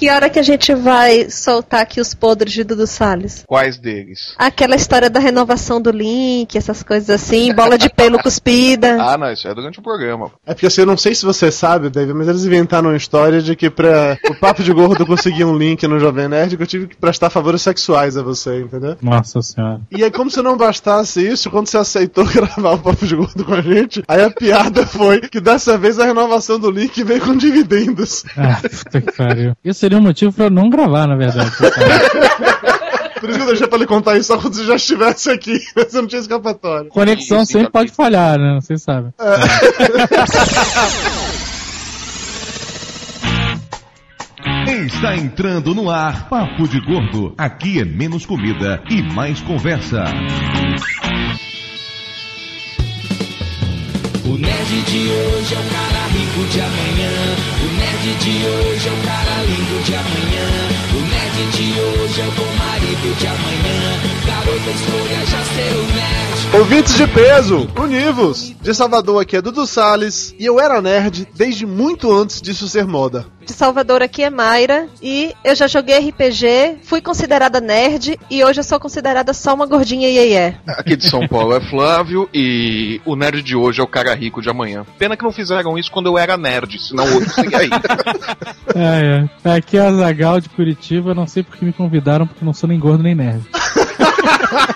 Que hora que a gente vai soltar aqui os podres de Dudu Salles? Quais deles? Aquela história da renovação do link, essas coisas assim, bola de pelo cuspida. Ah, não, isso é durante o programa. É porque assim, eu não sei se você sabe, David, mas eles inventaram uma história de que pra o Papo de Gordo conseguir um link no Jovem Nerd, que eu tive que prestar favores sexuais a você, entendeu? Nossa senhora. E aí, como se não bastasse isso, quando você aceitou gravar o Papo de Gordo com a gente, aí a piada foi que dessa vez a renovação do link veio com dividendos. Ah, puta que pariu. Isso seria um motivo pra eu não gravar, na verdade. Por isso que eu deixei pra ele contar isso só quando você já estivesse aqui, você não tinha escapatória. Conexão sempre então. pode falhar, né? Vocês sabem. Está entrando no ar Papo de Gordo. Aqui é menos comida e mais conversa. O nerd de hoje é o cara rico de amanhã. Nerd de hoje é o cara lindo de amanhã. O nerd de hoje é o bom de amanhã. Garota escolha já ser o nerd. Ouvintes de peso, univos! De Salvador aqui é Dudu Salles, e eu era nerd desde muito antes disso ser moda. De Salvador aqui é Mayra e eu já joguei RPG, fui considerada nerd e hoje eu sou considerada só uma gordinha iê Aqui de São Paulo é Flávio e o nerd de hoje é o cara rico de amanhã. Pena que não fizeram isso quando eu era nerd, senão o outro seria aí. É, é. Aqui é a Zagal de Curitiba, não sei porque me convidaram, porque eu não sou nem gordo nem nerd.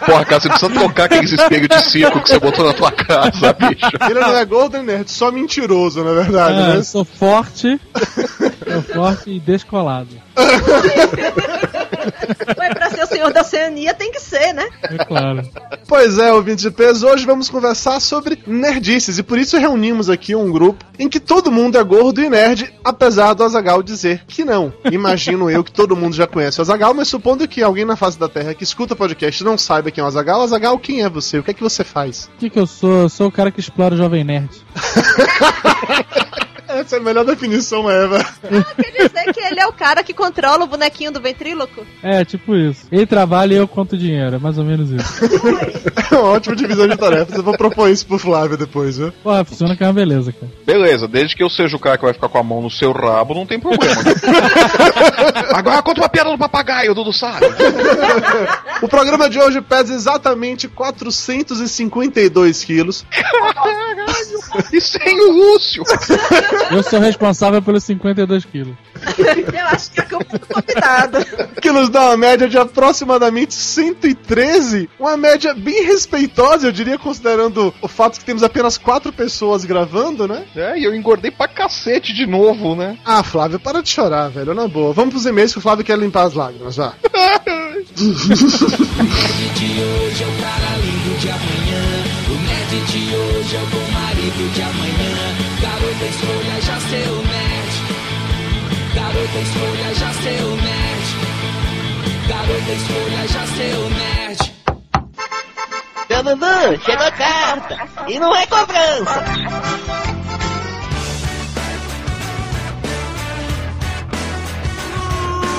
Porra, cara, você precisa trocar aqueles espelhos de circo que você botou na tua casa, bicho. Ele não é Golden Nerd, só mentiroso, na verdade, É, né? eu sou forte, sou forte e descolado. Mas pra ser o senhor da Oceania tem que ser, né? É claro. Pois é, ouvintes de peso, hoje vamos conversar sobre nerdices, e por isso reunimos aqui um grupo em que todo mundo é gordo e nerd, apesar do Azagal dizer que não. Imagino eu que todo mundo já conhece o Azagal, mas supondo que alguém na face da Terra que escuta podcast não saiba quem é o Azagal, Azagal, quem é você? O que é que você faz? O que, que eu sou? Eu sou o cara que explora o Jovem Nerd. Essa é a melhor definição ever. Quer dizer que ele é o cara que controla o bonequinho do ventríloco? É, tipo isso. Ele trabalha e eu conto dinheiro, é mais ou menos isso. É uma ótima divisão de tarefas, eu vou propor isso pro Flávio depois, viu? Pô, funciona que é uma beleza, cara. Beleza, desde que eu seja o cara que vai ficar com a mão no seu rabo, não tem problema. Agora conta uma piada do papagaio, Dudu sabe. O programa de hoje pesa exatamente 452 quilos. E sem o Lúcio. Eu sou responsável pelos 52 quilos. Eu acho que é culpa do convidado. que nos dá uma média de aproximadamente 113, uma média bem respeitosa, eu diria, considerando o fato que temos apenas quatro pessoas gravando, né? É, e eu engordei pra cacete de novo, né? Ah, Flávio, para de chorar, velho, na boa. Vamos pros e-mails que o Flávio quer limpar as lágrimas, vá. nerd de hoje é o cara lindo de amanhã. O nerd de hoje é o bom marido de amanhã. Garota escolha já o nerd. Garota escolha já o nerd. Garota escolha já o nerd. Seu Dudu, chegou carta. E não é cobrança.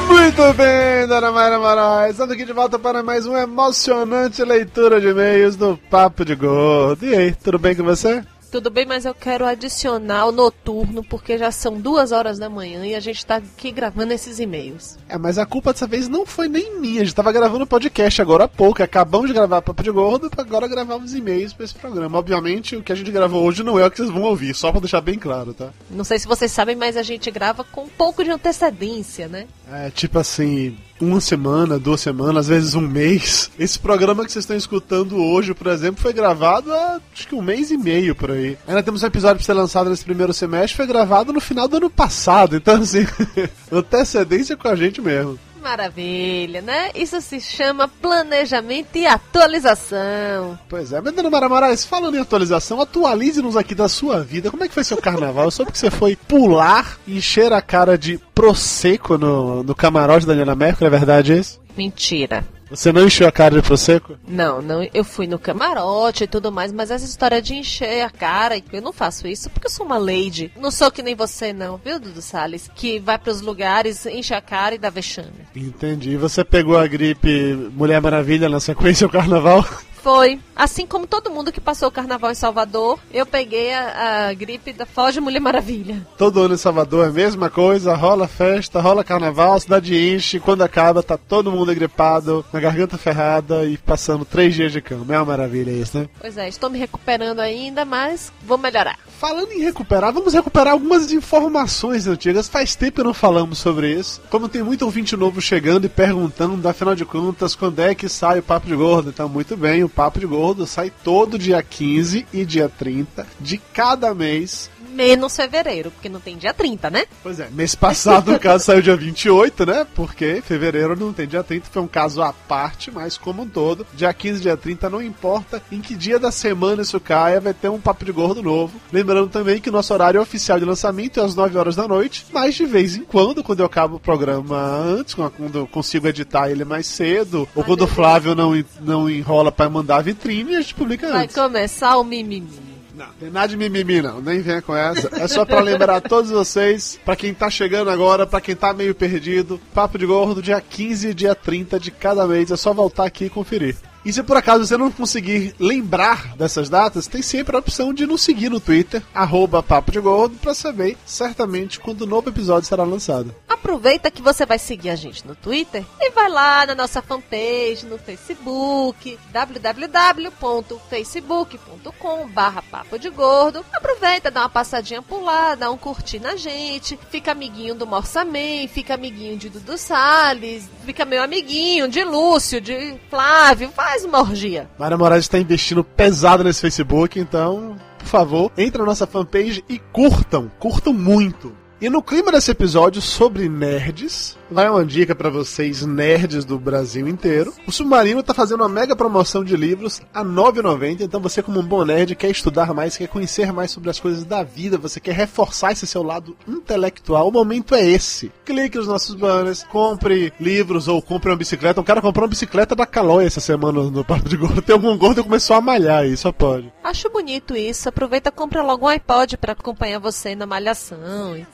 Muito bem, Dona Mayra Moraes. Estamos aqui de volta para mais uma emocionante leitura de e-mails do Papo de Gordo. E aí, tudo bem com você? Tudo bem, mas eu quero adicionar o noturno, porque já são duas horas da manhã e a gente tá aqui gravando esses e-mails. É, mas a culpa dessa vez não foi nem minha. A gente tava gravando podcast agora há pouco. Acabamos de gravar Papo de Gordo agora gravar os e-mails para esse programa. Obviamente, o que a gente gravou hoje não é o que vocês vão ouvir, só para deixar bem claro, tá? Não sei se vocês sabem, mas a gente grava com um pouco de antecedência, né? É tipo assim, uma semana, duas semanas, às vezes um mês. Esse programa que vocês estão escutando hoje, por exemplo, foi gravado há acho que um mês e meio por aí. Ainda temos um episódio pra ser lançado nesse primeiro semestre, foi gravado no final do ano passado. Então, assim, antecedência com a gente mesmo. Maravilha, né? Isso se chama planejamento e atualização. Pois é, mas Dona Mara Moraes, falando em atualização, atualize-nos aqui da sua vida. Como é que foi seu carnaval? Eu soube que você foi pular e encher a cara de prosecco no, no camarote da Daniela Mercury, é verdade isso? Mentira. Você não encheu a cara de prosecco? Não, não, eu fui no camarote e tudo mais, mas essa história de encher a cara, eu não faço isso porque eu sou uma lady. Não sou que nem você não, viu, Dudu Salles? Que vai pros lugares, enche a cara e dá vexame. Entendi. E você pegou a gripe Mulher Maravilha na sequência do carnaval? Foi. Assim como todo mundo que passou o carnaval em Salvador, eu peguei a, a gripe da Foge Mulher Maravilha. Todo ano em Salvador é a mesma coisa, rola festa, rola carnaval, a cidade enche, quando acaba tá todo mundo gripado, na garganta ferrada e passando três dias de cama. É uma maravilha isso, né? Pois é, estou me recuperando ainda, mas vou melhorar. Falando em recuperar, vamos recuperar algumas informações antigas. Faz tempo que não falamos sobre isso. Como tem muito ouvinte novo chegando e perguntando, afinal de contas, quando é que sai o Papo de Gordo? Então, muito bem, o Papo de Gordo sai todo dia 15 e dia 30 de cada mês. Menos fevereiro, porque não tem dia 30, né? Pois é, mês passado, no caso, saiu dia 28, né? Porque fevereiro não tem dia 30, foi um caso à parte, mas como um todo, dia 15 dia 30, não importa em que dia da semana isso caia, vai ter um Papo de Gordo novo. Lembrando também que nosso horário oficial de lançamento é às 9 horas da noite, mas de vez em quando, quando eu acabo o programa antes, quando eu consigo editar ele mais cedo, ou quando o Flávio não, não enrola para mandar a vitrine, a gente publica Vai antes. começar o mimimi. Não, tem nada de mimimi não, nem venha com essa. É só pra lembrar a todos vocês, pra quem tá chegando agora, pra quem tá meio perdido, Papo de Gordo, dia 15 e dia 30 de cada mês, é só voltar aqui e conferir. E se por acaso você não conseguir lembrar dessas datas, tem sempre a opção de nos seguir no Twitter, arroba Papo de Gordo, pra saber certamente quando o novo episódio será lançado. Aproveita que você vai seguir a gente no Twitter e vai lá na nossa fanpage no Facebook, www.facebook.com barra Papo de Gordo. Aproveita, dá uma passadinha por lá, dá um curtir na gente, fica amiguinho do Morsaman, fica amiguinho de Dudu Salles, fica meu amiguinho de Lúcio, de Flávio, faz uma orgia. Mara Moraes está investindo pesado nesse Facebook, então, por favor, entre na nossa fanpage e curtam, curtam muito. E no clima desse episódio sobre nerds, vai uma dica para vocês nerds do Brasil inteiro. O Submarino tá fazendo uma mega promoção de livros a R$ 9,90, então você como um bom nerd quer estudar mais, quer conhecer mais sobre as coisas da vida, você quer reforçar esse seu lado intelectual, o momento é esse. Clique nos nossos banners, compre livros ou compre uma bicicleta. Um cara comprou uma bicicleta da Calói essa semana no Papo de Gordo. Tem algum gordo que começou a malhar aí, só pode. Acho bonito isso. Aproveita e compra logo um iPod para acompanhar você na malhação.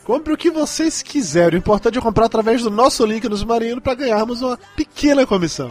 Compre o que vocês quiserem. O importante é comprar através do nosso link no Submarino para ganharmos uma pequena comissão.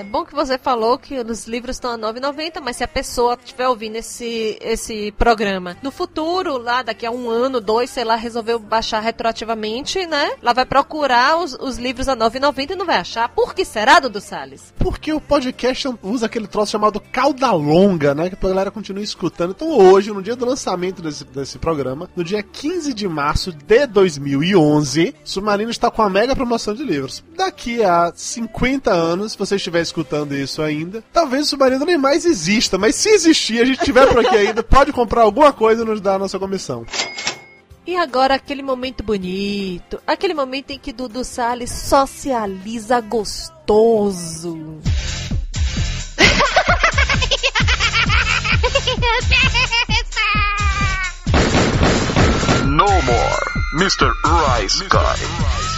É bom que você falou que os livros estão a R$ 9,90, mas se a pessoa estiver ouvindo esse, esse programa no futuro, lá daqui a um ano, dois, sei lá, resolveu baixar retroativamente, né? Ela vai procurar os, os livros a R$ 9,90 e não vai achar. Por que será, Dudu Salles? Porque o podcast usa aquele troço chamado cauda longa, né? Que a galera continua escutando. Então hoje, no dia do lançamento desse, desse programa, no dia 15 de março de 2011, Submarino está com a mega promoção de livros. Daqui a 50 anos, se você estiver escutando isso ainda, talvez o Submarino nem mais exista, mas se existir, a gente estiver por aqui ainda, pode comprar alguma coisa e nos dar a nossa comissão. E agora aquele momento bonito, aquele momento em que Dudu Salles socializa gostoso. No more, Mr. Rice Guy.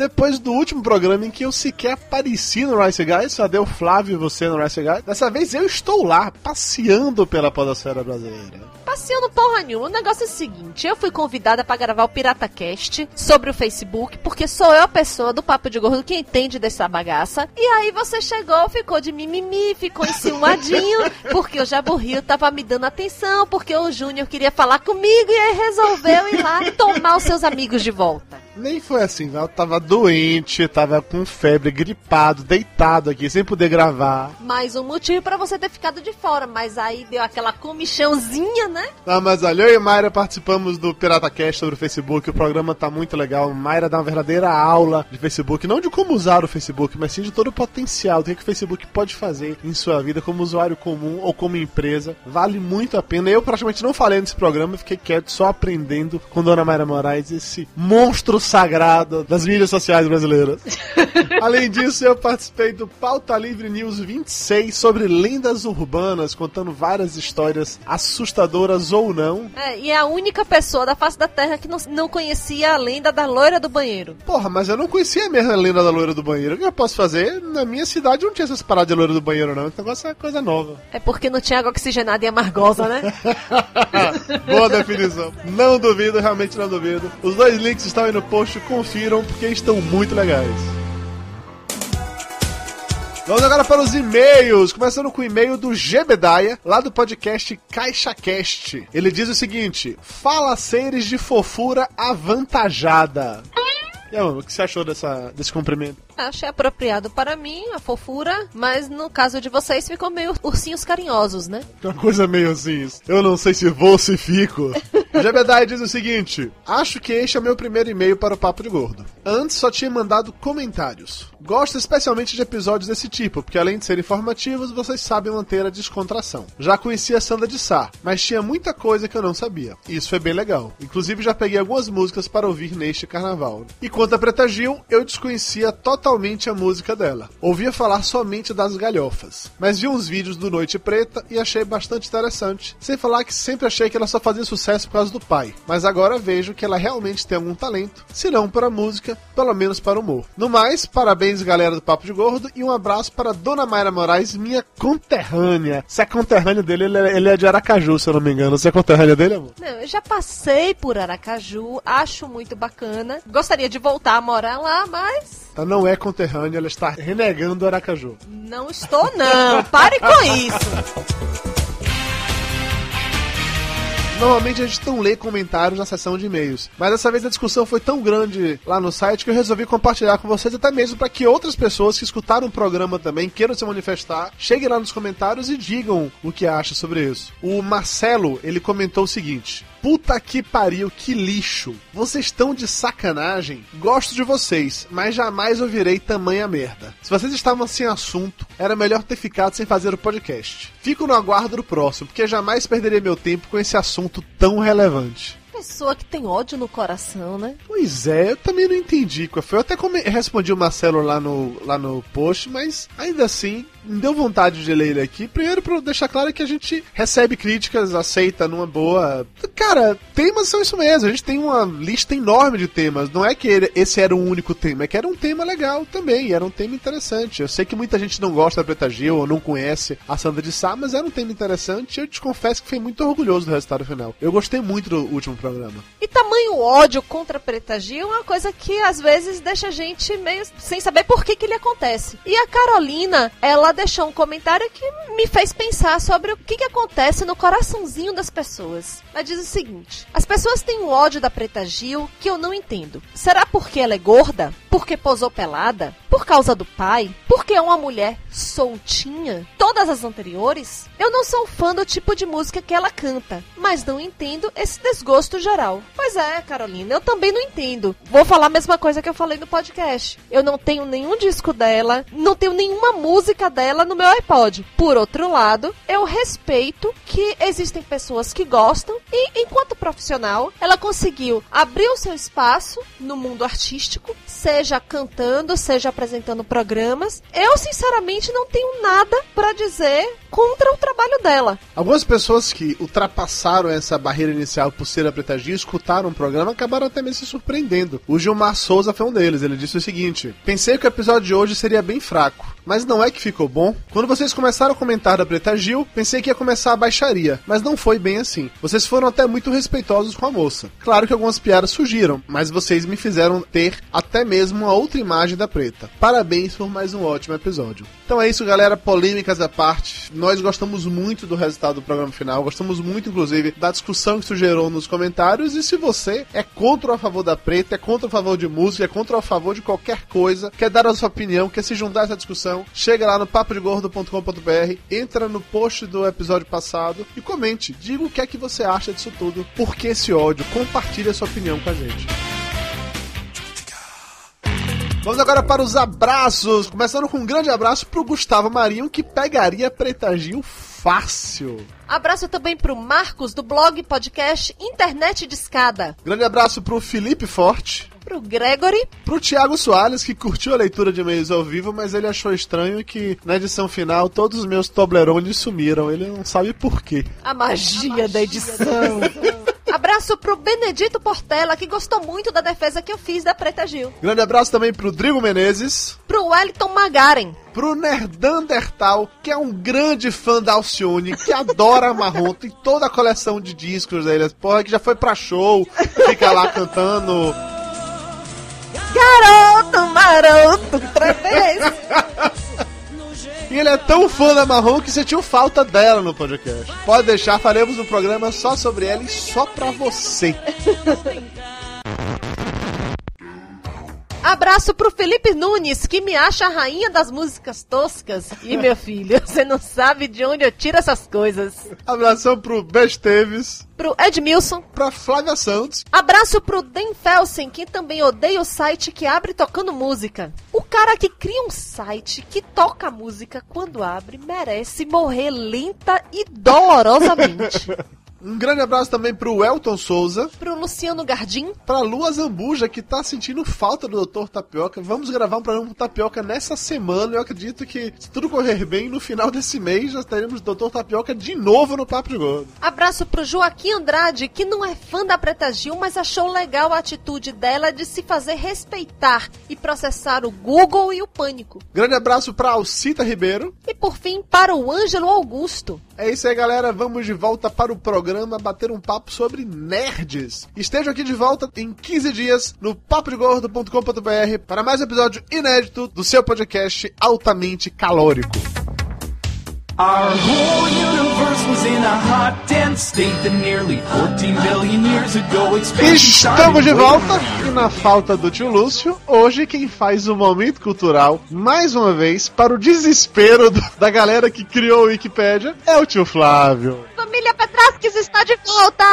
Depois do último programa em que eu sequer apareci no Rice Guys, só deu Flávio e você no Rice Guys, dessa vez eu estou lá, passeando pela podosfera brasileira. Passeando porra nenhuma. O negócio é o seguinte: eu fui convidada pra gravar o PirataCast sobre o Facebook, porque sou eu a pessoa do Papo de Gordo que entende dessa bagaça. E aí você chegou, ficou de mimimi, ficou enciumadinho, porque o Jaburrio tava me dando atenção, porque o Júnior queria falar comigo e aí resolveu ir lá tomar os seus amigos de volta. Nem foi assim, eu tava doente, tava com febre, gripado, deitado aqui, sem poder gravar. Mais um motivo pra você ter ficado de fora, mas aí deu aquela comichãozinha, né? Ah, mas olha, eu e Mayra participamos do PirataCast sobre o Facebook, o programa tá muito legal. Mayra dá uma verdadeira aula de Facebook, não de como usar o Facebook, mas sim de todo o potencial, do que, que o Facebook pode fazer em sua vida como usuário comum ou como empresa. Vale muito a pena. Eu praticamente não falei nesse programa, fiquei quieto só aprendendo com Dona Mayra Moraes, esse monstro sagrado das mídias sociais brasileiras. Além disso, eu participei do Pauta Livre News 26 sobre lendas urbanas, contando várias histórias assustadoras ou não. É, e é a única pessoa da face da Terra que não, não conhecia a lenda da loira do banheiro. Porra, mas eu não conhecia mesmo a lenda da loira do banheiro. O que eu posso fazer? Na minha cidade não tinha essas paradas de loira do banheiro, não. Esse negócio é coisa nova. É porque não tinha água oxigenada e amargosa, né? Boa definição. Não duvido, realmente não duvido. Os dois links estão aí no post, confiram, porque estão muito legais. Vamos agora para os e-mails, começando com o e-mail do Gebedaia, lá do podcast CaixaCast. Ele diz o seguinte: Fala seres de fofura avantajada. E aí, mano, o que você achou dessa, desse cumprimento? Achei apropriado para mim, a fofura, mas no caso de vocês ficou meio ursinhos carinhosos, né? Uma coisa meio assim, eu não sei se vou se fico. Jebediah diz o seguinte: Acho que este é meu primeiro e-mail para o Papo de Gordo. Antes só tinha mandado comentários. Gosto especialmente de episódios desse tipo, porque além de serem informativos, vocês sabem manter a descontração. Já conhecia a Sandra de Sá, mas tinha muita coisa que eu não sabia. E isso foi bem legal. Inclusive já peguei algumas músicas para ouvir neste carnaval. E quanto a Preta Gil, eu desconhecia totalmente a música dela. Ouvia falar somente das galhofas. Mas vi uns vídeos do Noite Preta e achei bastante interessante. Sem falar que sempre achei que ela só fazia sucesso por causa do pai. Mas agora vejo que ela realmente tem algum talento, se não para música, pelo menos para o humor. No mais, parabéns galera do Papo de Gordo e um abraço para Dona Mayra Moraes, minha conterrânea. Se é conterrânea dele, ele é, ele é de Aracaju, se eu não me engano. Você é conterrânea dele, amor? Não, eu já passei por Aracaju, acho muito bacana. Gostaria de voltar a morar lá, mas Ela não é conterrânea, ela está renegando Aracaju. não estou não. Pare com isso. Normalmente a gente não lê comentários na seção de e-mails, mas dessa vez a discussão foi tão grande lá no site que eu resolvi compartilhar com vocês, até mesmo para que outras pessoas que escutaram o programa também queiram se manifestar, cheguem lá nos comentários e digam o que acham sobre isso. O Marcelo, ele comentou o seguinte: Puta que pariu, que lixo. Vocês estão de sacanagem? Gosto de vocês, mas jamais ouvirei tamanha merda. Se vocês estavam sem assunto, era melhor ter ficado sem fazer o podcast. Fico no aguardo do próximo, porque jamais perderei meu tempo com esse assunto tão relevante. Pessoa que tem ódio no coração, né? Pois é, eu também não entendi qual foi. Eu até respondi o Marcelo lá no, lá no post, mas ainda assim, deu vontade de ler ele aqui. Primeiro, pra deixar claro que a gente recebe críticas, aceita numa boa. Cara, temas são isso mesmo. A gente tem uma lista enorme de temas. Não é que esse era o único tema, é que era um tema legal também. Era um tema interessante. Eu sei que muita gente não gosta da Preta Gil ou não conhece a Sandra de Sá, mas era um tema interessante. Eu te confesso que fiquei muito orgulhoso do resultado final. Eu gostei muito do último programa. E tamanho ódio contra a Preta Gil é uma coisa que às vezes deixa a gente meio sem saber por que, que ele acontece. E a Carolina, ela deixou um comentário que me fez pensar sobre o que, que acontece no coraçãozinho das pessoas. Ela diz o seguinte: as pessoas têm um ódio da Preta Gil que eu não entendo. Será porque ela é gorda? Porque posou pelada? Por causa do pai? Porque é uma mulher soltinha? Todas as anteriores? Eu não sou fã do tipo de música que ela canta, mas não entendo esse desgosto geral. Pois é, Carolina, eu também não entendo. Vou falar a mesma coisa que eu falei no podcast. Eu não tenho nenhum disco dela, não tenho nenhuma música dela no meu iPod. Por outro lado, eu respeito que existem pessoas que gostam e, enquanto profissional, ela conseguiu abrir o seu espaço no mundo artístico, seja cantando, seja apresentando programas. Eu, sinceramente, não tenho nada pra dizer contra o trabalho dela. Algumas pessoas que ultrapassaram essa barreira inicial por ser a Preta Gil, escutaram o programa, acabaram até mesmo se surpreendendo. O Gilmar Souza foi um deles. Ele disse o seguinte: Pensei que o episódio de hoje seria bem fraco, mas não é que ficou bom. Quando vocês começaram a comentar da Preta Gil, pensei que ia começar a baixaria, mas não foi bem assim. Vocês foram até muito respeitosos com a moça. Claro que algumas piadas surgiram, mas vocês me fizeram ter até mesmo uma outra imagem da Preta. Parabéns por mais um ótimo episódio. Então é isso, galera. Polêmicas à parte. Nós gostamos muito do resultado do programa final. Gostamos muito, inclusive, da discussão que isso gerou nos comentários. E se você é contra ou a favor da Preta, é contra ou a favor de música, é contra ou a favor de qualquer coisa, quer dar a sua opinião, quer se juntar a essa discussão, chega lá no papodegordo.com.br, entra no post do episódio passado e comente. Diga o que é que você acha disso tudo. Por que esse ódio? Compartilhe a sua opinião com a gente. Vamos agora para os abraços. Começando com um grande abraço pro Gustavo Marinho, que pegaria Preta Gil fácil. Abraço também pro Marcos, do blog podcast Internet de Escada. Grande abraço pro Felipe Forte. Pro Gregory. Pro Thiago Soares, que curtiu a leitura de e-mails ao vivo, mas ele achou estranho que na edição final todos os meus Toblerones sumiram. Ele não sabe por quê. A magia, da edição. Abraço pro Benedito Portela, que gostou muito da defesa que eu fiz da Preta Gil. Grande abraço também pro Drigo Menezes. Pro Wellington Magaren. Pro Nerdandertal, que é um grande fã da Alcione, que adora Marrom, tem toda a coleção de discos dele. Porra, que já foi pra show, fica lá cantando. Garoto, maroto, três vezes. E ele é tão fã da Marrom que sentiu falta dela no podcast. Pode deixar, faremos um programa só sobre ela e só pra você. Abraço pro Felipe Nunes, que me acha a rainha das músicas toscas. E meu filho, você não sabe de onde eu tiro essas coisas. Abração pro Besteves, Pro Edmilson. pra Flávia Santos, Abraço pro Dan Felsen, que também odeia o site que abre tocando música. O cara que cria um site que toca música quando abre merece morrer lenta e dolorosamente. um grande abraço também pro Elton Souza, pro Luciano Gardim. pra Lua Zambuja, que tá sentindo falta do Dr. Tapioca. Vamos gravar um programa com Tapioca nessa semana. Eu acredito que, se tudo correr bem, no final desse mês já teremos Dr. Tapioca de novo no Papo de Gordo. Abraço pro Joaquim Andrade, que não é fã da Preta Gil, mas achou legal a atitude dela de se fazer respeitar e processar o Google e o Pânico. Grande abraço pra Alcita Ribeiro. E por fim, para o Ângelo Augusto. É isso aí, galera. Vamos de volta para o programa bater um papo sobre nerds. Estejam aqui de volta em 15 dias no papodegordo.com.br para mais um episódio inédito do seu podcast altamente calórico. Our whole universe was in a hot, dense state that nearly 14 billion years ago Estamos de volta e na falta do tio Lúcio, hoje quem faz o momento cultural, mais uma vez, para o desespero do- da galera que criou o Wikipédia, é o tio Flávio. Família Petrasques está de volta!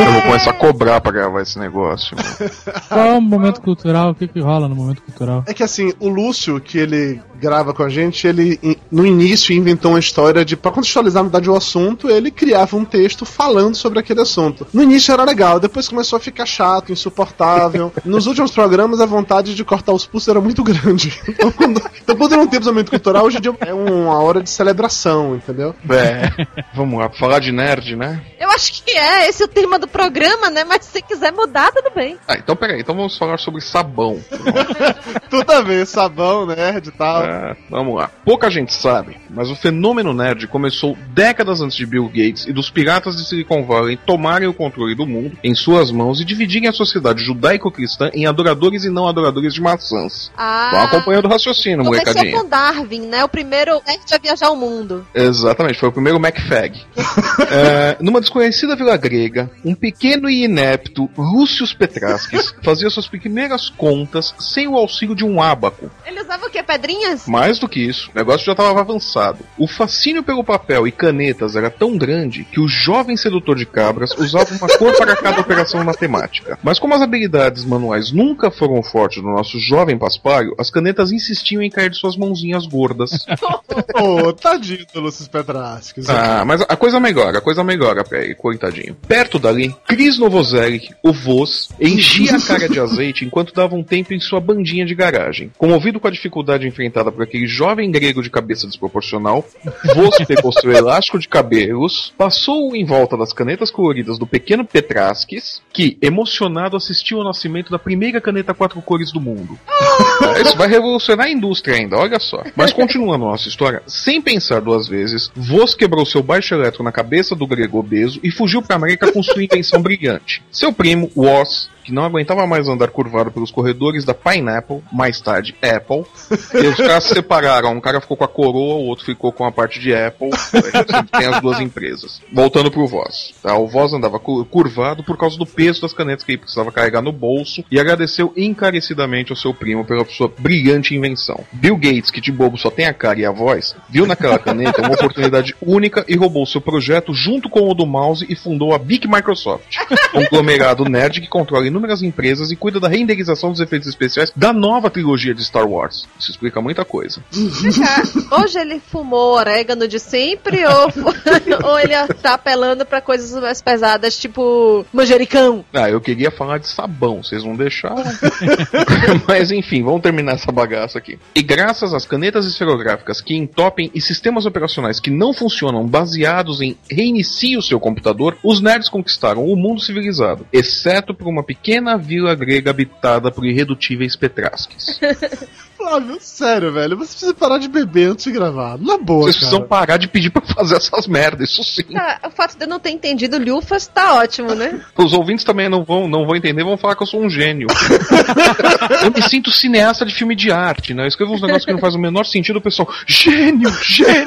Eu vou começar a cobrar pra gravar esse negócio. mano. Qual é o momento cultural? O que, que rola no momento cultural? É que assim, o Lúcio, que ele grava com a gente, ele no início inventou uma história de, pra contextualizar na verdade o assunto, ele criava um texto falando sobre aquele assunto. No início era legal, depois começou a ficar chato, insuportável. Nos últimos programas a vontade de cortar os pulsos era muito grande. Então quando, então, quando não temos momento cultural, hoje em dia é uma hora de celebração, entendeu? É, vamos lá, pra falar de nerd, né? Eu acho que é esse o tema do programa, né? Mas se quiser mudar, tudo bem. Ah, então peraí, então vamos falar sobre sabão. Tudo a ver, sabão, nerd e tal. É, vamos lá. Pouca gente sabe, mas o fenômeno nerd começou décadas antes de Bill Gates e dos piratas de Silicon Valley tomarem o controle do mundo em suas mãos e dividirem a sociedade judaico-cristã em adoradores e não adoradores de maçãs. Ah, Vão acompanhando o raciocínio, molecadinha. com Darwin, né? O primeiro nerd a viajar o mundo. Exatamente, foi o primeiro MacFag. É, numa desconhecida vila grega, um pequeno e inepto Rússius Petraskis fazia suas primeiras contas sem o auxílio de um ábaco. Ele usava o quê? Pedrinhas? Mais do que isso, o negócio já estava avançado. O fascínio pelo papel e canetas era tão grande que o jovem sedutor de cabras usava uma cor para cada operação matemática. Mas como as habilidades manuais nunca foram fortes do nosso jovem paspalho, as canetas insistiam em cair de suas mãozinhas gordas. Ô, tadinho do Lúcio Petrasques. Ah, mas a coisa melhora, a coisa melhora ele, coitadinho. Perto dali, Chris Novoselic, o Voz, enchia a cara de azeite enquanto dava um tempo em sua bandinha de garagem. Comovido com a dificuldade enfrentada por aquele jovem grego de cabeça desproporcional, Voz pegou seu elástico de cabelos, passou em volta das canetas coloridas do pequeno Petraskis, que, emocionado, assistiu ao nascimento da primeira caneta quatro cores do mundo. Ah, Isso vai revolucionar a indústria ainda, olha só. Mas continuando a nossa história, sem pensar duas vezes, Vos quebrou seu baixo elétrico na cabeça do grego obeso e fugiu para a América com sua invenção brilhante. Seu primo, Woz, que não aguentava mais andar curvado pelos corredores da Pineapple, mais tarde Apple, e os caras se separaram. Um cara ficou com a coroa, o outro ficou com a parte de Apple. Tem as duas empresas. Voltando pro Voz. Tá? O Voz andava cu- curvado por causa do peso das canetas que ele precisava carregar no bolso e agradeceu encarecidamente ao seu primo pela sua brilhante invenção. Bill Gates, que de bobo só tem a cara e a voz, viu naquela caneta uma oportunidade única e roubou seu projeto junto com o do mouse e fundou a Big Microsoft, um conglomerado nerd que controla inúmeras empresas e cuida da renderização dos efeitos especiais da nova trilogia de Star Wars. Isso explica muita coisa. Hoje ele fumou orégano de sempre ou, ou ele tá apelando pra coisas mais pesadas, tipo manjericão? Ah, eu queria falar de sabão, vocês não deixaram. Mas enfim, vamos terminar essa bagaça aqui. E graças às canetas esferográficas que entopem e sistemas operacionais que não funcionam baseados em reinicie o seu computador, os nerds conquistaram o mundo civilizado, exceto por uma pequena pequena vila grega habitada por irredutíveis petrasques. Flávio, sério, velho. Você precisa parar de beber antes de gravar. Na boa, Vocês cara. precisam parar de pedir pra fazer essas merdas, isso sim. Ah, o fato de eu não ter entendido Lufas tá ótimo, né? Os ouvintes também não vão, não vão entender, vão falar que eu sou um gênio. eu me sinto cineasta de filme de arte, né? Eu escrevo uns negócios que não fazem o menor sentido, o pessoal, gênio, gênio!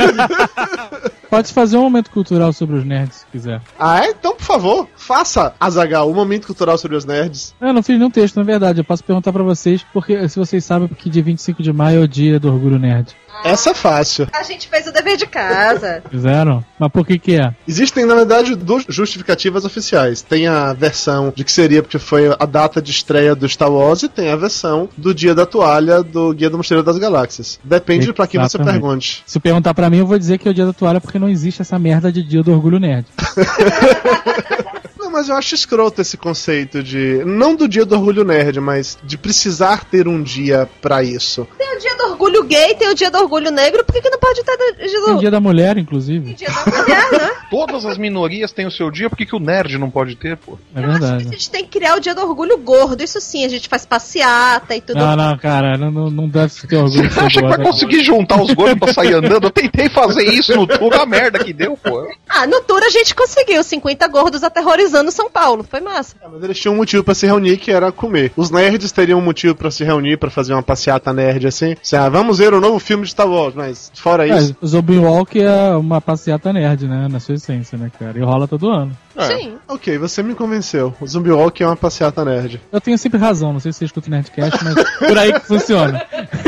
Pode fazer um momento cultural sobre os nerds, se quiser. Ah, é? Então, por favor, faça, Azagal, um momento cultural sobre os nerds. Eu não fiz nenhum texto, na verdade. Eu posso perguntar pra vocês, porque se vocês sabem, porque dia 25 de maio é o dia do orgulho nerd. Essa é fácil. A gente fez o dever de casa. Fizeram? Mas por que que é? Existem, na verdade, duas justificativas oficiais. Tem a versão de que seria porque foi a data de estreia do Star Wars e tem a versão do dia da toalha do Guia do Mosteiro das Galáxias. Depende pra quem você pergunte. Se perguntar pra mim, eu vou dizer que é o dia da toalha porque não existe essa merda de dia do orgulho nerd. Não, mas eu acho escroto esse conceito de. Não do dia do orgulho nerd, mas de precisar ter um dia pra isso. Tem o dia do orgulho gay, tem o dia do orgulho negro, por que, que não pode ter o dia Tem do, dia da mulher, inclusive. dia da mulher, né? Todas as minorias têm o seu dia, por que, que o nerd não pode ter, pô? É Eu acho que a verdade. gente tem que criar o dia do orgulho gordo. Isso sim, a gente faz passeata e tudo. Não, não, cara, não, não, deve ter orgulho Você acha que vai conseguir juntar os gordos pra sair andando? Eu tentei fazer isso no tour, a merda que deu, pô. Ah, no tour a gente conseguiu 50 gordos aterrorizando São Paulo. Foi massa. É, mas eles tinham um motivo pra se reunir que era comer. Os nerds teriam um motivo pra se reunir, pra fazer uma passeata nerd assim. Assim, ah, vamos ver o novo filme de Star Wars, mas fora isso. É, o Zombie Walk é uma passeata nerd, né? Na sua essência, né, cara? E rola todo ano. É. Sim. Ok, você me convenceu. O Zombie Walk é uma passeata nerd. Eu tenho sempre razão, não sei se você escuta o Nerdcast, mas por aí que funciona.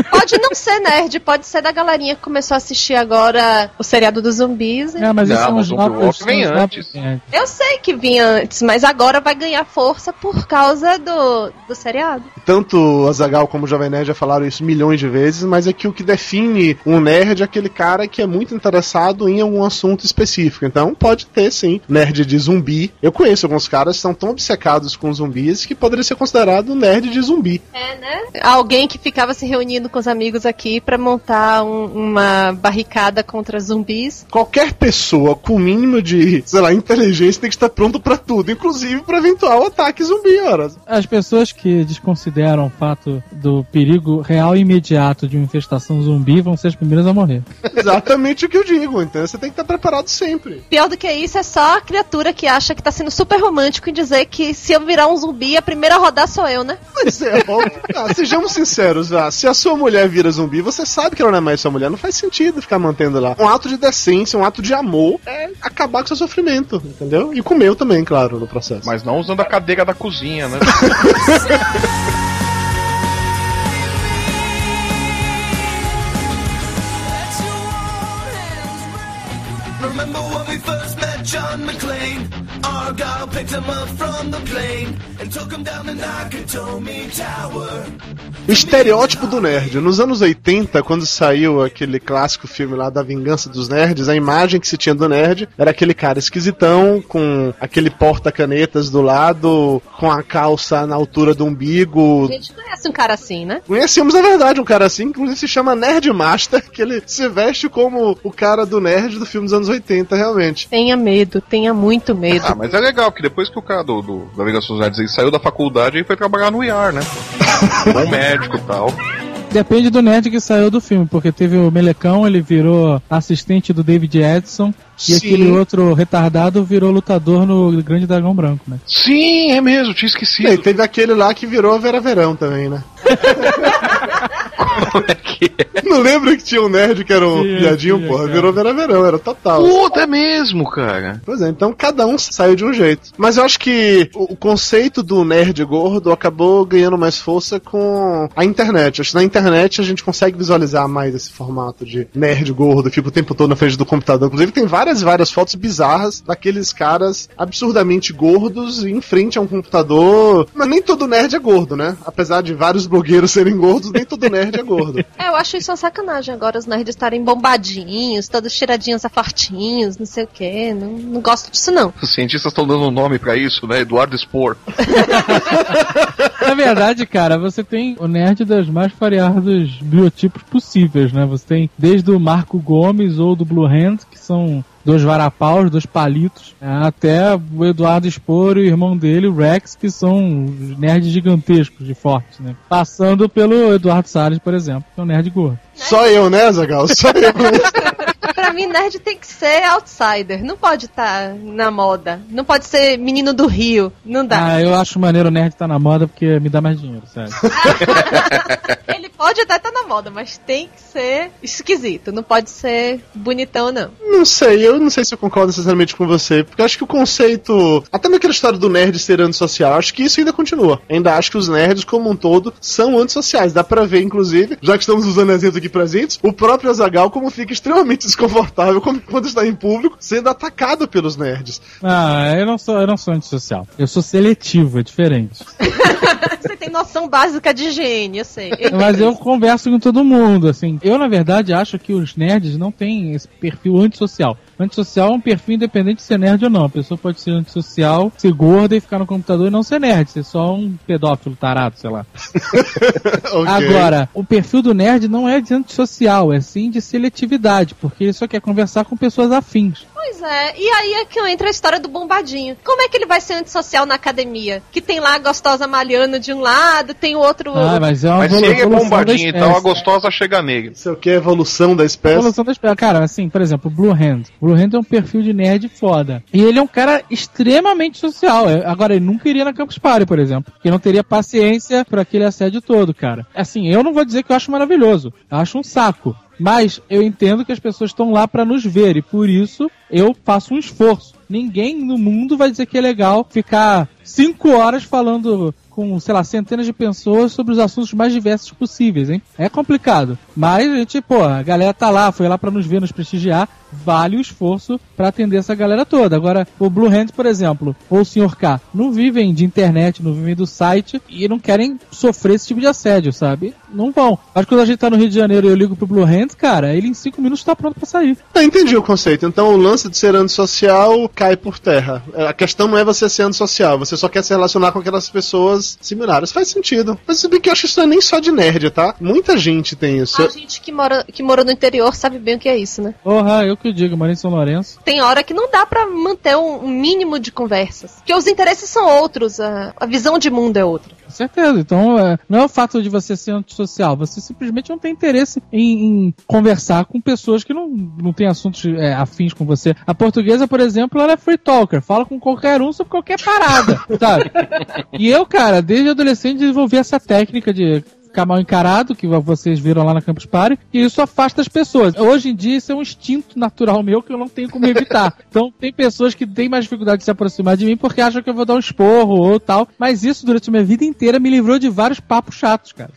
Pode não ser nerd, pode ser da galerinha que começou a assistir agora o seriado dos zumbis. É, mas Não, isso são mas os novos. Vem novos antes. Eu sei que vinha antes, mas agora vai ganhar força por causa do, do seriado. Tanto o Azagal como o Jovem Nerd já falaram isso milhões de vezes, mas é que o que define um nerd é aquele cara que é muito interessado em algum assunto específico. Então pode ter sim, nerd de zumbi. Eu conheço alguns caras que são tão obcecados com zumbis que poderia ser considerado nerd de zumbi. É, né? Alguém que ficava se reunindo com os amigos aqui pra montar um- uma barricada contra zumbis. Qualquer pessoa com o mínimo de, sei lá, inteligência tem que estar pronto pra tudo, inclusive pra eventual ataque zumbi, ora. As pessoas que desconsideram o fato do perigo real e imediato de uma infestação zumbi vão ser as primeiras a morrer. Exatamente o que eu digo, então você tem que estar preparado sempre. Pior do que isso é só a criatura que acha que tá sendo super romântico em dizer que se eu virar um zumbi, a primeira a rodar sou eu, né? Mas é, óbvio. Ah, sejamos sinceros, ah, se a sua mulher vira zumbi, você sabe que ela não é mais sua mulher, não faz sentido ficar mantendo lá. Um ato de decência, um ato de amor é acabar com seu sofrimento, entendeu? E com o meu também, claro, no processo. Mas não usando a cadeira da cozinha, né? Remember when we first met John McClane? Argyle picked him up from the plane and took him down the Nakatomi Tower. O estereótipo do nerd. Nos anos 80, quando saiu aquele clássico filme lá da Vingança dos Nerds, a imagem que se tinha do nerd era aquele cara esquisitão, com aquele porta-canetas do lado, com a calça na altura do umbigo. A gente conhece um cara assim, né? Conhecemos, na verdade, um cara assim, que inclusive se chama Nerd Master, que ele se veste como o cara do nerd do filme dos anos 80, realmente. Tenha medo, tenha muito medo. Ah, mas é legal, porque depois que o cara do, do da Liga dos Nerds saiu da faculdade, ele foi trabalhar no IAR, né? Bom médico e tal. Depende do nerd que saiu do filme, porque teve o Melecão, ele virou assistente do David Edson, e Sim. aquele outro retardado virou lutador no Grande Dragão Branco, né? Sim, é mesmo, tinha E esquecido. teve aquele lá que virou a Vera Verão também, né? Como é que é? Não lembra que tinha um nerd que era um Tinha, piadinho, tinha, porra? cara. Virou Vera Verão, era total. Puta, é mesmo, cara. Pois é, então cada um saiu de um jeito. Mas eu acho que o, o conceito do nerd gordo acabou ganhando mais força com a internet. Acho que na internet a gente consegue visualizar mais esse formato de nerd gordo, fica o tempo todo na frente do computador. Inclusive tem várias e várias fotos bizarras daqueles caras absurdamente gordos em frente a um computador. Mas nem todo nerd é gordo, né? Apesar de vários blogueiros serem gordos, nem todo nerd é gordo. É, eu acho isso uma sacanagem agora, os nerds estarem bombadinhos, todos tiradinhos a fartinhos, não sei o que. Não, não gosto disso, não. Os cientistas estão dando um nome pra isso, né? Eduardo Spor. Na verdade, cara, você tem o nerd das mais variados biotipos possíveis, né? Você tem desde o Marco Gomes ou do Blue Hand, são dois varapaus, dois palitos, é, até o Eduardo Spor e o irmão dele, o Rex, que são os nerds gigantescos de forte, né? Passando pelo Eduardo Salles, por exemplo, que é um nerd gordo. Só eu, né, Zagal? Só eu. Pra mim, nerd tem que ser outsider. Não pode estar na moda. Não pode ser menino do Rio. Não dá. Ah, eu acho maneiro o nerd estar na moda porque me dá mais dinheiro, sério. Ele pode até estar na moda, mas tem que ser esquisito. Não pode ser bonitão, não. Não sei, eu não sei se eu concordo necessariamente com você, porque eu acho que o conceito, até naquela história do nerd ser antissocial, acho que isso ainda continua. Ainda acho que os nerds, como um todo, são antissociais. Dá pra ver, inclusive, já que estamos usando exemplos aqui presentes, o próprio Azagal como fica extremamente desconfortável como- quando está em público, sendo atacado pelos nerds. Ah, eu não sou, eu não sou antissocial. Eu sou seletivo, é diferente. Você tem noção básica de higiene, eu sei. Mas eu converso com todo mundo, assim. Eu, na verdade, acho que os nerds não têm esse perfil antissocial. Antissocial é um perfil independente de ser nerd ou não. A pessoa pode ser antissocial, ser gorda e ficar no computador e não ser nerd, ser só um pedófilo tarado, sei lá. Ok. Agora, o perfil do nerd não é de antissocial, é sim de seletividade, porque ele só quer conversar com pessoas afins. Pois é, e aí é que entra a história do bombadinho. Como é que ele vai ser antissocial na academia? Que tem lá a gostosa malhando de um lado, tem o outro. Ah, mas é uma Mas se ele é evolução da bombadinho e tal, a gostosa chega nele. Isso é o que? A evolução da espécie. Evolução da espécie. Cara, assim, por exemplo, o Blue Hand. O Blue Hand é um perfil de nerd foda. E ele é um cara extremamente social. É, Agora, ele nunca iria na Campus Party, por exemplo. Porque não teria paciência pra aquele assédio todo, cara. Assim, eu não vou dizer que eu acho maravilhoso. Eu acho um saco. Mas eu entendo que as pessoas estão lá pra nos ver. E por isso eu faço um esforço. Ninguém no mundo vai dizer que é legal ficar cinco horas falando com, sei lá, centenas de pessoas sobre os assuntos mais diversos possíveis, hein? É complicado. Mas a gente, pô, a galera tá lá, foi lá pra nos ver, nos prestigiar. Vale o esforço pra atender essa galera toda. Agora, o Blue Hand, por exemplo, ou o Sr. K, não vivem de internet, não vivem do site e não querem sofrer esse tipo de assédio, sabe? Não vão. Acho que quando a gente tá no Rio de Janeiro e eu ligo pro Blue Hand, cara, ele em cinco minutos tá pronto pra sair. Eu entendi o conceito. Então o lance de ser antissocial cai por terra. A questão não é você ser antissocial, você só quer se relacionar com aquelas pessoas similares. Faz sentido. Mas se bem que eu acho que isso não é nem só de nerd, tá? Muita gente tem isso. A gente que mora, que mora no interior sabe bem o que é isso, né? Porra, eu que digo, moro em São Lourenço. Tem hora que não dá pra manter um, um mínimo de conversas. Porque os interesses são outros, a, a visão de mundo é outra. Com certeza. Então, é, não é o fato de você ser antissocial, você simplesmente não tem interesse em, em conversar com pessoas que não, não têm assuntos é, afins com você. A portuguesa, por exemplo, ela é free talker, fala com qualquer um sobre qualquer parada, sabe? E eu, cara, desde adolescente desenvolvi essa técnica de ficar mal encarado, que vocês viram lá na Campus Party, e isso afasta as pessoas. Hoje em dia, isso é um instinto natural meu que eu não tenho como evitar. Então, tem pessoas que têm mais dificuldade de se aproximar de mim porque acham que eu vou dar um esporro ou tal, mas isso durante a minha vida inteira me livrou de vários papos chatos, cara.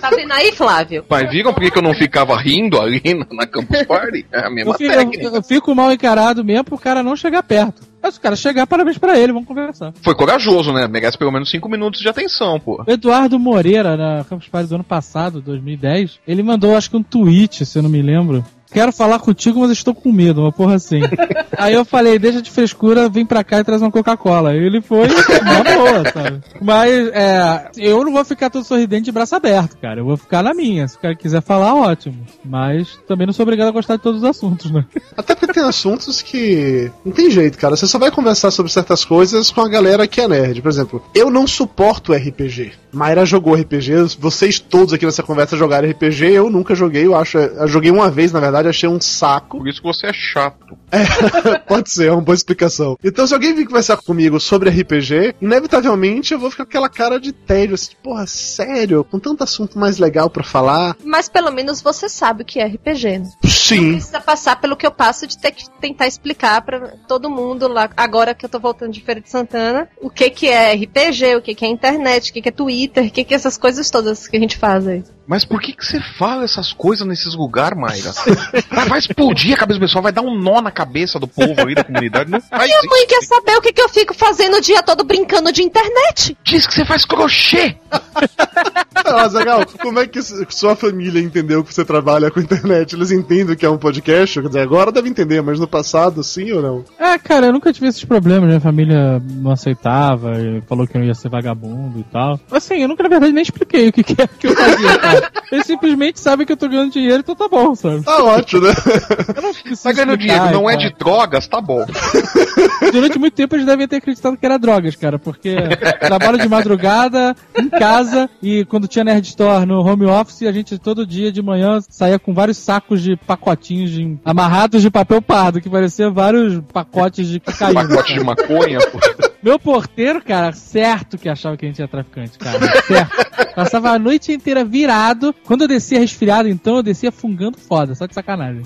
Tá vendo aí, Flávio? Mas viram por que eu não ficava rindo ali na, Campus Party? É a Eu mesma fico, técnica. eu- eu fico mal encarado mesmo pro cara não chegar perto. Mas o cara chegar, parabéns pra ele, vamos conversar. Foi corajoso, né? Merece pelo menos 5 minutos de atenção, pô. O Eduardo Moreira, na Campus Party do ano passado, 2010, ele mandou, acho que um tweet, se eu não me lembro. Quero falar contigo, mas estou com medo, uma porra assim. Aí eu falei, deixa de frescura, vem pra cá e traz uma Coca-Cola. Ele foi, na boa, sabe? Mas, é, eu não vou ficar todo sorridente de braço aberto, cara. Eu vou ficar na minha. Se o cara quiser falar, ótimo. Mas também não sou obrigado a gostar de todos os assuntos, né? Até porque tem assuntos que. Não tem jeito, cara. Você só vai conversar sobre certas coisas com a galera que é nerd. Por exemplo, eu não suporto RPG. Mayra jogou RPG, vocês todos aqui nessa conversa jogaram RPG, eu nunca joguei, eu acho. Eu joguei uma vez, na verdade, achei um saco. Por isso que você é chato. Pode ser, é uma boa explicação. Então, se alguém vir conversar comigo sobre RPG, inevitavelmente eu vou ficar com aquela cara de tédio, assim, porra, sério? Com tanto assunto mais legal pra falar. Mas pelo menos você sabe o que é RPG, né? Não Sim. precisa passar pelo que eu passo de ter que tentar explicar pra todo mundo lá, agora que eu tô voltando de Feira de Santana, o que que é RPG, o que que é internet, o que que é Twitter, o que que é essas coisas todas que a gente faz aí. Mas por que que você fala essas coisas nesses lugares, Mayra? Vai- vai explodir a cabeça do pessoal, vai dar um nó na cabeça do povo aí da comunidade. Não faz Minha isso. mãe quer saber o que que eu fico fazendo o dia todo brincando de internet. Diz que você faz crochê. Ah, Zagal, como é que sua família entendeu que você trabalha com internet? Eles entendem que é um podcast? Quer dizer, agora deve entender, mas no passado, sim ou não? Ah, cara, eu nunca tive esses problemas. Minha família não aceitava, falou que eu não ia ser vagabundo e tal. Assim, eu nunca, na verdade, nem expliquei o que, que é que eu fazia, cara. Eles simplesmente sabem que eu tô ganhando dinheiro, então tá bom, sabe? Tá ótimo, né? Tá ganhando dinheiro, não é cara. de drogas, tá bom. Durante muito tempo eles devem ter acreditado que era drogas, cara, porque trabalho de madrugada, em casa, e quando tinha Nerd Store no home office, a gente todo dia de manhã saía com vários sacos de pacotinhos de- amarrados de papel pardo, que parecia vários pacotes de cocaína. Pacote de maconha, pô. Meu porteiro, cara, certo que achava que a gente era traficante, cara. Certo. Passava a noite inteira virado. Quando eu descia resfriado, então, eu descia fungando foda, só de sacanagem.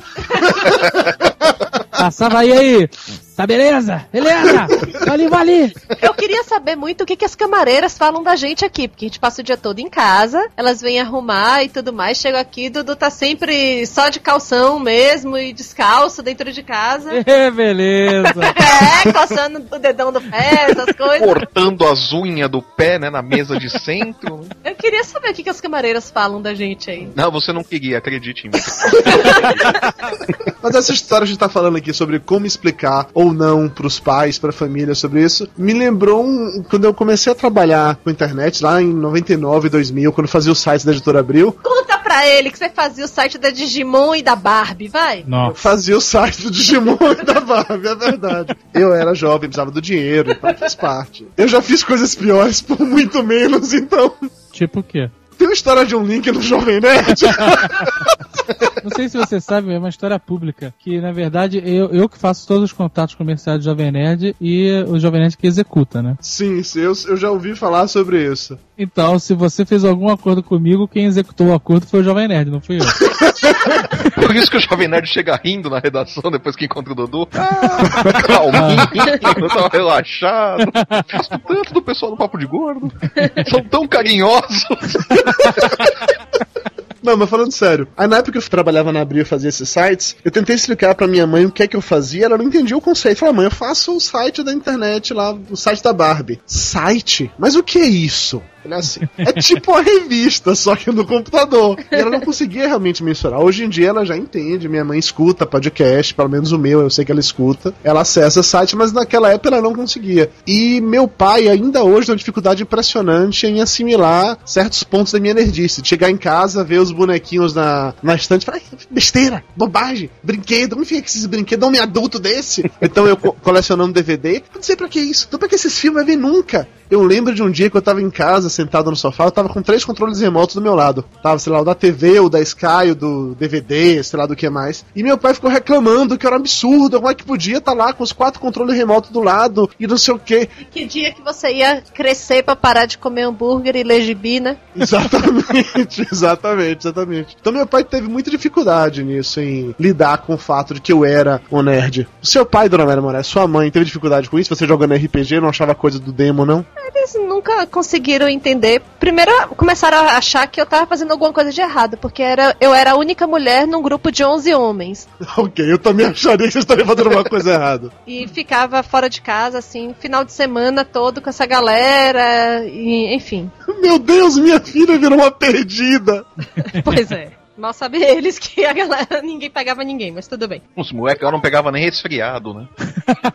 Passava aí aí. Tá beleza? Beleza! Vale, vale! Eu queria saber muito o que, que as camareiras falam da gente aqui, porque a gente passa o dia todo em casa, elas vêm arrumar e tudo mais, chega aqui, Dudu tá sempre só de calção mesmo e descalço dentro de casa. É, beleza. É, coçando o dedão do pé, essas coisas. Cortando as unhas do pé, né, na mesa de centro. Eu queria saber o que, que as camareiras falam da gente aí. Não, você não queria, acredite em mim. Mas essa história que a gente tá falando aqui sobre como explicar ou não pros pais, pra família sobre isso, me lembrou um, quando eu comecei a trabalhar com internet lá em 99, 2000, quando eu fazia o site da editora Abril, Conta pra ele que você fazia o site da Digimon e da Barbie, vai. eu Nossa. fazia o site do Digimon e da Barbie, é verdade. Eu era jovem, precisava do dinheiro, então faz parte. Eu já fiz coisas piores por muito menos, então. Tipo o quê? Tem uma história de um link no Jovem Nerd. Não sei se você sabe, é uma história pública. Que, na verdade, eu, eu que faço todos os contatos comerciais do Jovem Nerd e o Jovem Nerd que executa, né? Sim, sim, eu, eu já ouvi falar sobre isso. Então, se você fez algum acordo comigo, quem executou o acordo foi o Jovem Nerd, não fui eu. Por isso que o Jovem Nerd chega rindo na redação depois que encontra o Dudu. Ah, calminho, tava relaxado. Gosto tanto do pessoal do Papo de Gordo. São tão carinhosos. Não, mas falando sério, aí na época que eu trabalhava na Abril e fazia esses sites, eu tentei explicar pra minha mãe o que é que eu fazia, ela não entendia o conceito. Falei, mãe, eu faço o site da internet lá, o site da Barbie. Site? Mas o que é isso? Falei assim, é tipo uma revista, só que no computador. E ela não conseguia realmente mensurar. Hoje em dia ela já entende, minha mãe escuta podcast, pelo menos o meu, eu sei que ela escuta. Ela acessa site, mas naquela época ela não conseguia. E meu pai ainda hoje tem uma dificuldade impressionante em assimilar certos pontos da minha nerdice. Chegar em casa, ver os bonequinhos na, na estante e falar, "Ai, besteira, bobagem, brinquedo, onde fica esses brinquedos, homem adulto desse? Então eu co- colecionando DVD, não sei pra que isso, não pra que esses filmes vai ver nunca. Eu lembro de um dia que eu tava em casa, sentado no sofá, eu tava com três controles remotos do meu lado. Tava, sei lá, o da TV, o da Sky, o do DVD, sei lá do que mais. E meu pai ficou reclamando que era um absurdo, como é que podia estar lá com os quatro controles remotos do lado e não sei o que. Que dia que você ia crescer pra parar de comer hambúrguer e ler gibi, né? Exatamente, exatamente, exatamente. Então meu pai teve muita dificuldade nisso, em lidar com o fato de que eu era um nerd. O seu pai, dona Maria Moraes, sua mãe, teve dificuldade com isso? Você jogando RPG, não achava coisa do demo, não? Eles nunca conseguiram entender. Primeiro, começaram a achar que eu tava fazendo alguma coisa de errado, porque era, eu era a única mulher num grupo de 11 homens. ok, eu também acharia que você estaria fazendo uma coisa errada. E ficava fora de casa, assim, final de semana todo com essa galera, e, enfim. Meu Deus, minha filha virou uma perdida. Pois é. Mal sabe eles que a galera, ninguém pegava ninguém, mas tudo bem. Os moleques lá não pegava nem resfriado, né?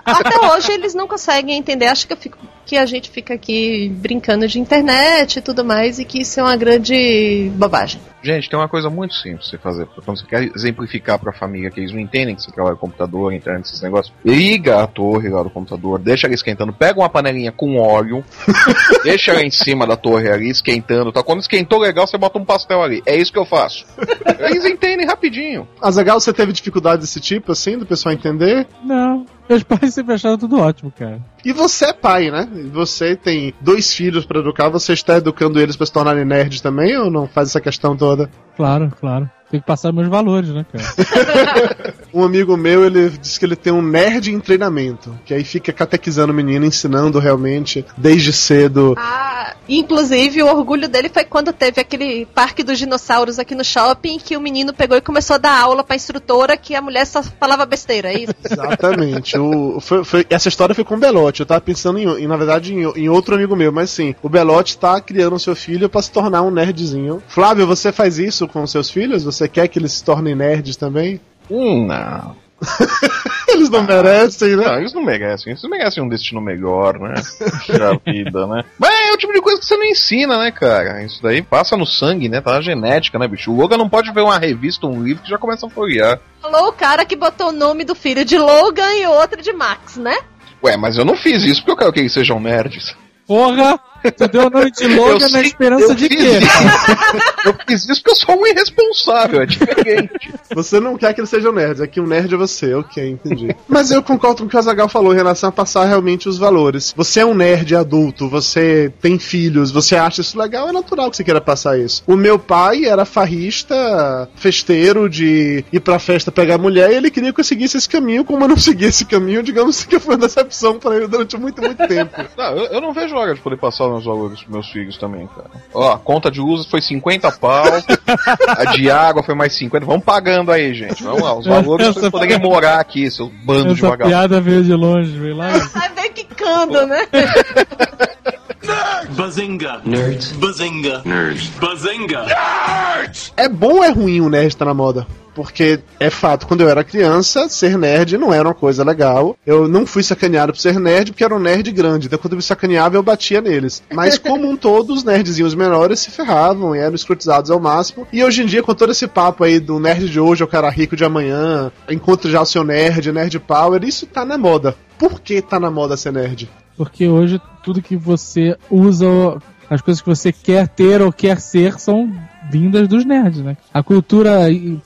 Até hoje eles não conseguem entender. Acho que, eu fico- que a gente fica aqui brincando de internet e tudo mais, e que isso é uma grande bobagem. Gente, tem uma coisa muito simples você fazer. Quando você quer exemplificar pra família que eles não entendem que você trabalha com computador, internet, esses negócios. Liga a torre lá do computador, deixa ela esquentando, pega uma panelinha com óleo, deixa ela em cima da torre ali, esquentando, tá? Quando esquentou legal, você bota um pastel ali. É isso que eu faço. Eles entendem rapidinho. Azagal, você teve dificuldade desse tipo, assim, do pessoal entender? Não. Meus pais sempre acharam tudo ótimo, cara. E você é pai, né? Você tem dois filhos pra educar, você está educando eles pra se tornarem nerds também ou não faz essa questão toda? Claro, claro. Tem que passar meus valores, né, cara? Um amigo meu, ele disse que ele tem um nerd em treinamento, que aí fica catequizando o menino, ensinando realmente desde cedo. Ah, inclusive, o orgulho dele foi quando teve aquele parque dos dinossauros aqui no shopping, que o menino pegou e começou a dar aula pra instrutora que a mulher só falava besteira, é isso? Exatamente. o, foi- foi- essa história foi com o Belote. Eu tava pensando, em, em, na verdade, em, em outro amigo meu, mas sim, o Belote tá criando o seu filho pra se tornar um nerdzinho. Flávio, você faz isso com seus filhos? Você quer que eles se tornem nerds também? Hum, não. Eles não merecem, né? Não, eles não merecem. Eles merecem um destino melhor, né? Da vida, né? Mas o tipo de coisa que você não ensina, né, cara? Isso daí passa no sangue, né? Tá na genética, né, bicho? O Logan não pode ver uma revista, um livro que já começa a folhear. Falou o cara que botou o nome do filho de Logan e outro de Max, né? Ué, mas eu não fiz isso porque eu quero que eles sejam nerds. Porra! Tu deu o nome de Logan Eu na esperança de quê? Eu fiz isso porque eu sou um irresponsável, é diferente. Você não quer que eles sejam nerds, é que um nerd é você, ok, entendi. Mas eu concordo com o que o Azagal falou em relação a passar realmente os valores. Você é um nerd adulto, você tem filhos, você acha isso legal, é natural que você queira passar isso. O meu pai era farrista, festeiro de ir pra festa pegar mulher e ele queria que eu seguisse esse caminho, como eu não segui esse caminho, digamos que foi uma decepção pra ele durante muito, muito tempo. Não, eu, eu não vejo hora de poder passar meus valores pros meus filhos também, cara. Ó, a conta de luz foi 50 pau, a de água foi mais 50. Vamos pagando aí, gente. Vamos lá, os valores pra vocês poderem morar aqui, seu bando de Essa vagabundo. piada veio de longe, veio lá. Vai ver quicando, né? Bazinga. Nerds. Bazinga. Nerds. Bazinga. É bom ou é ruim o nerd estar na moda? Porque é fato, quando eu era criança, ser nerd não era uma coisa legal. Eu não fui sacaneado por ser nerd porque era um nerd grande. Então quando eu me sacaneava, eu batia neles. Mas como um todo, os nerdzinhos menores se ferravam e eram escrotizados ao máximo. E hoje em dia, com todo esse papo aí do nerd de hoje é o cara rico de amanhã, encontre já o seu nerd, nerd power, isso tá na moda. Por que tá na moda ser nerd? Porque hoje tudo que você usa, as coisas que você quer ter ou quer ser são vindas dos nerds, né? A cultura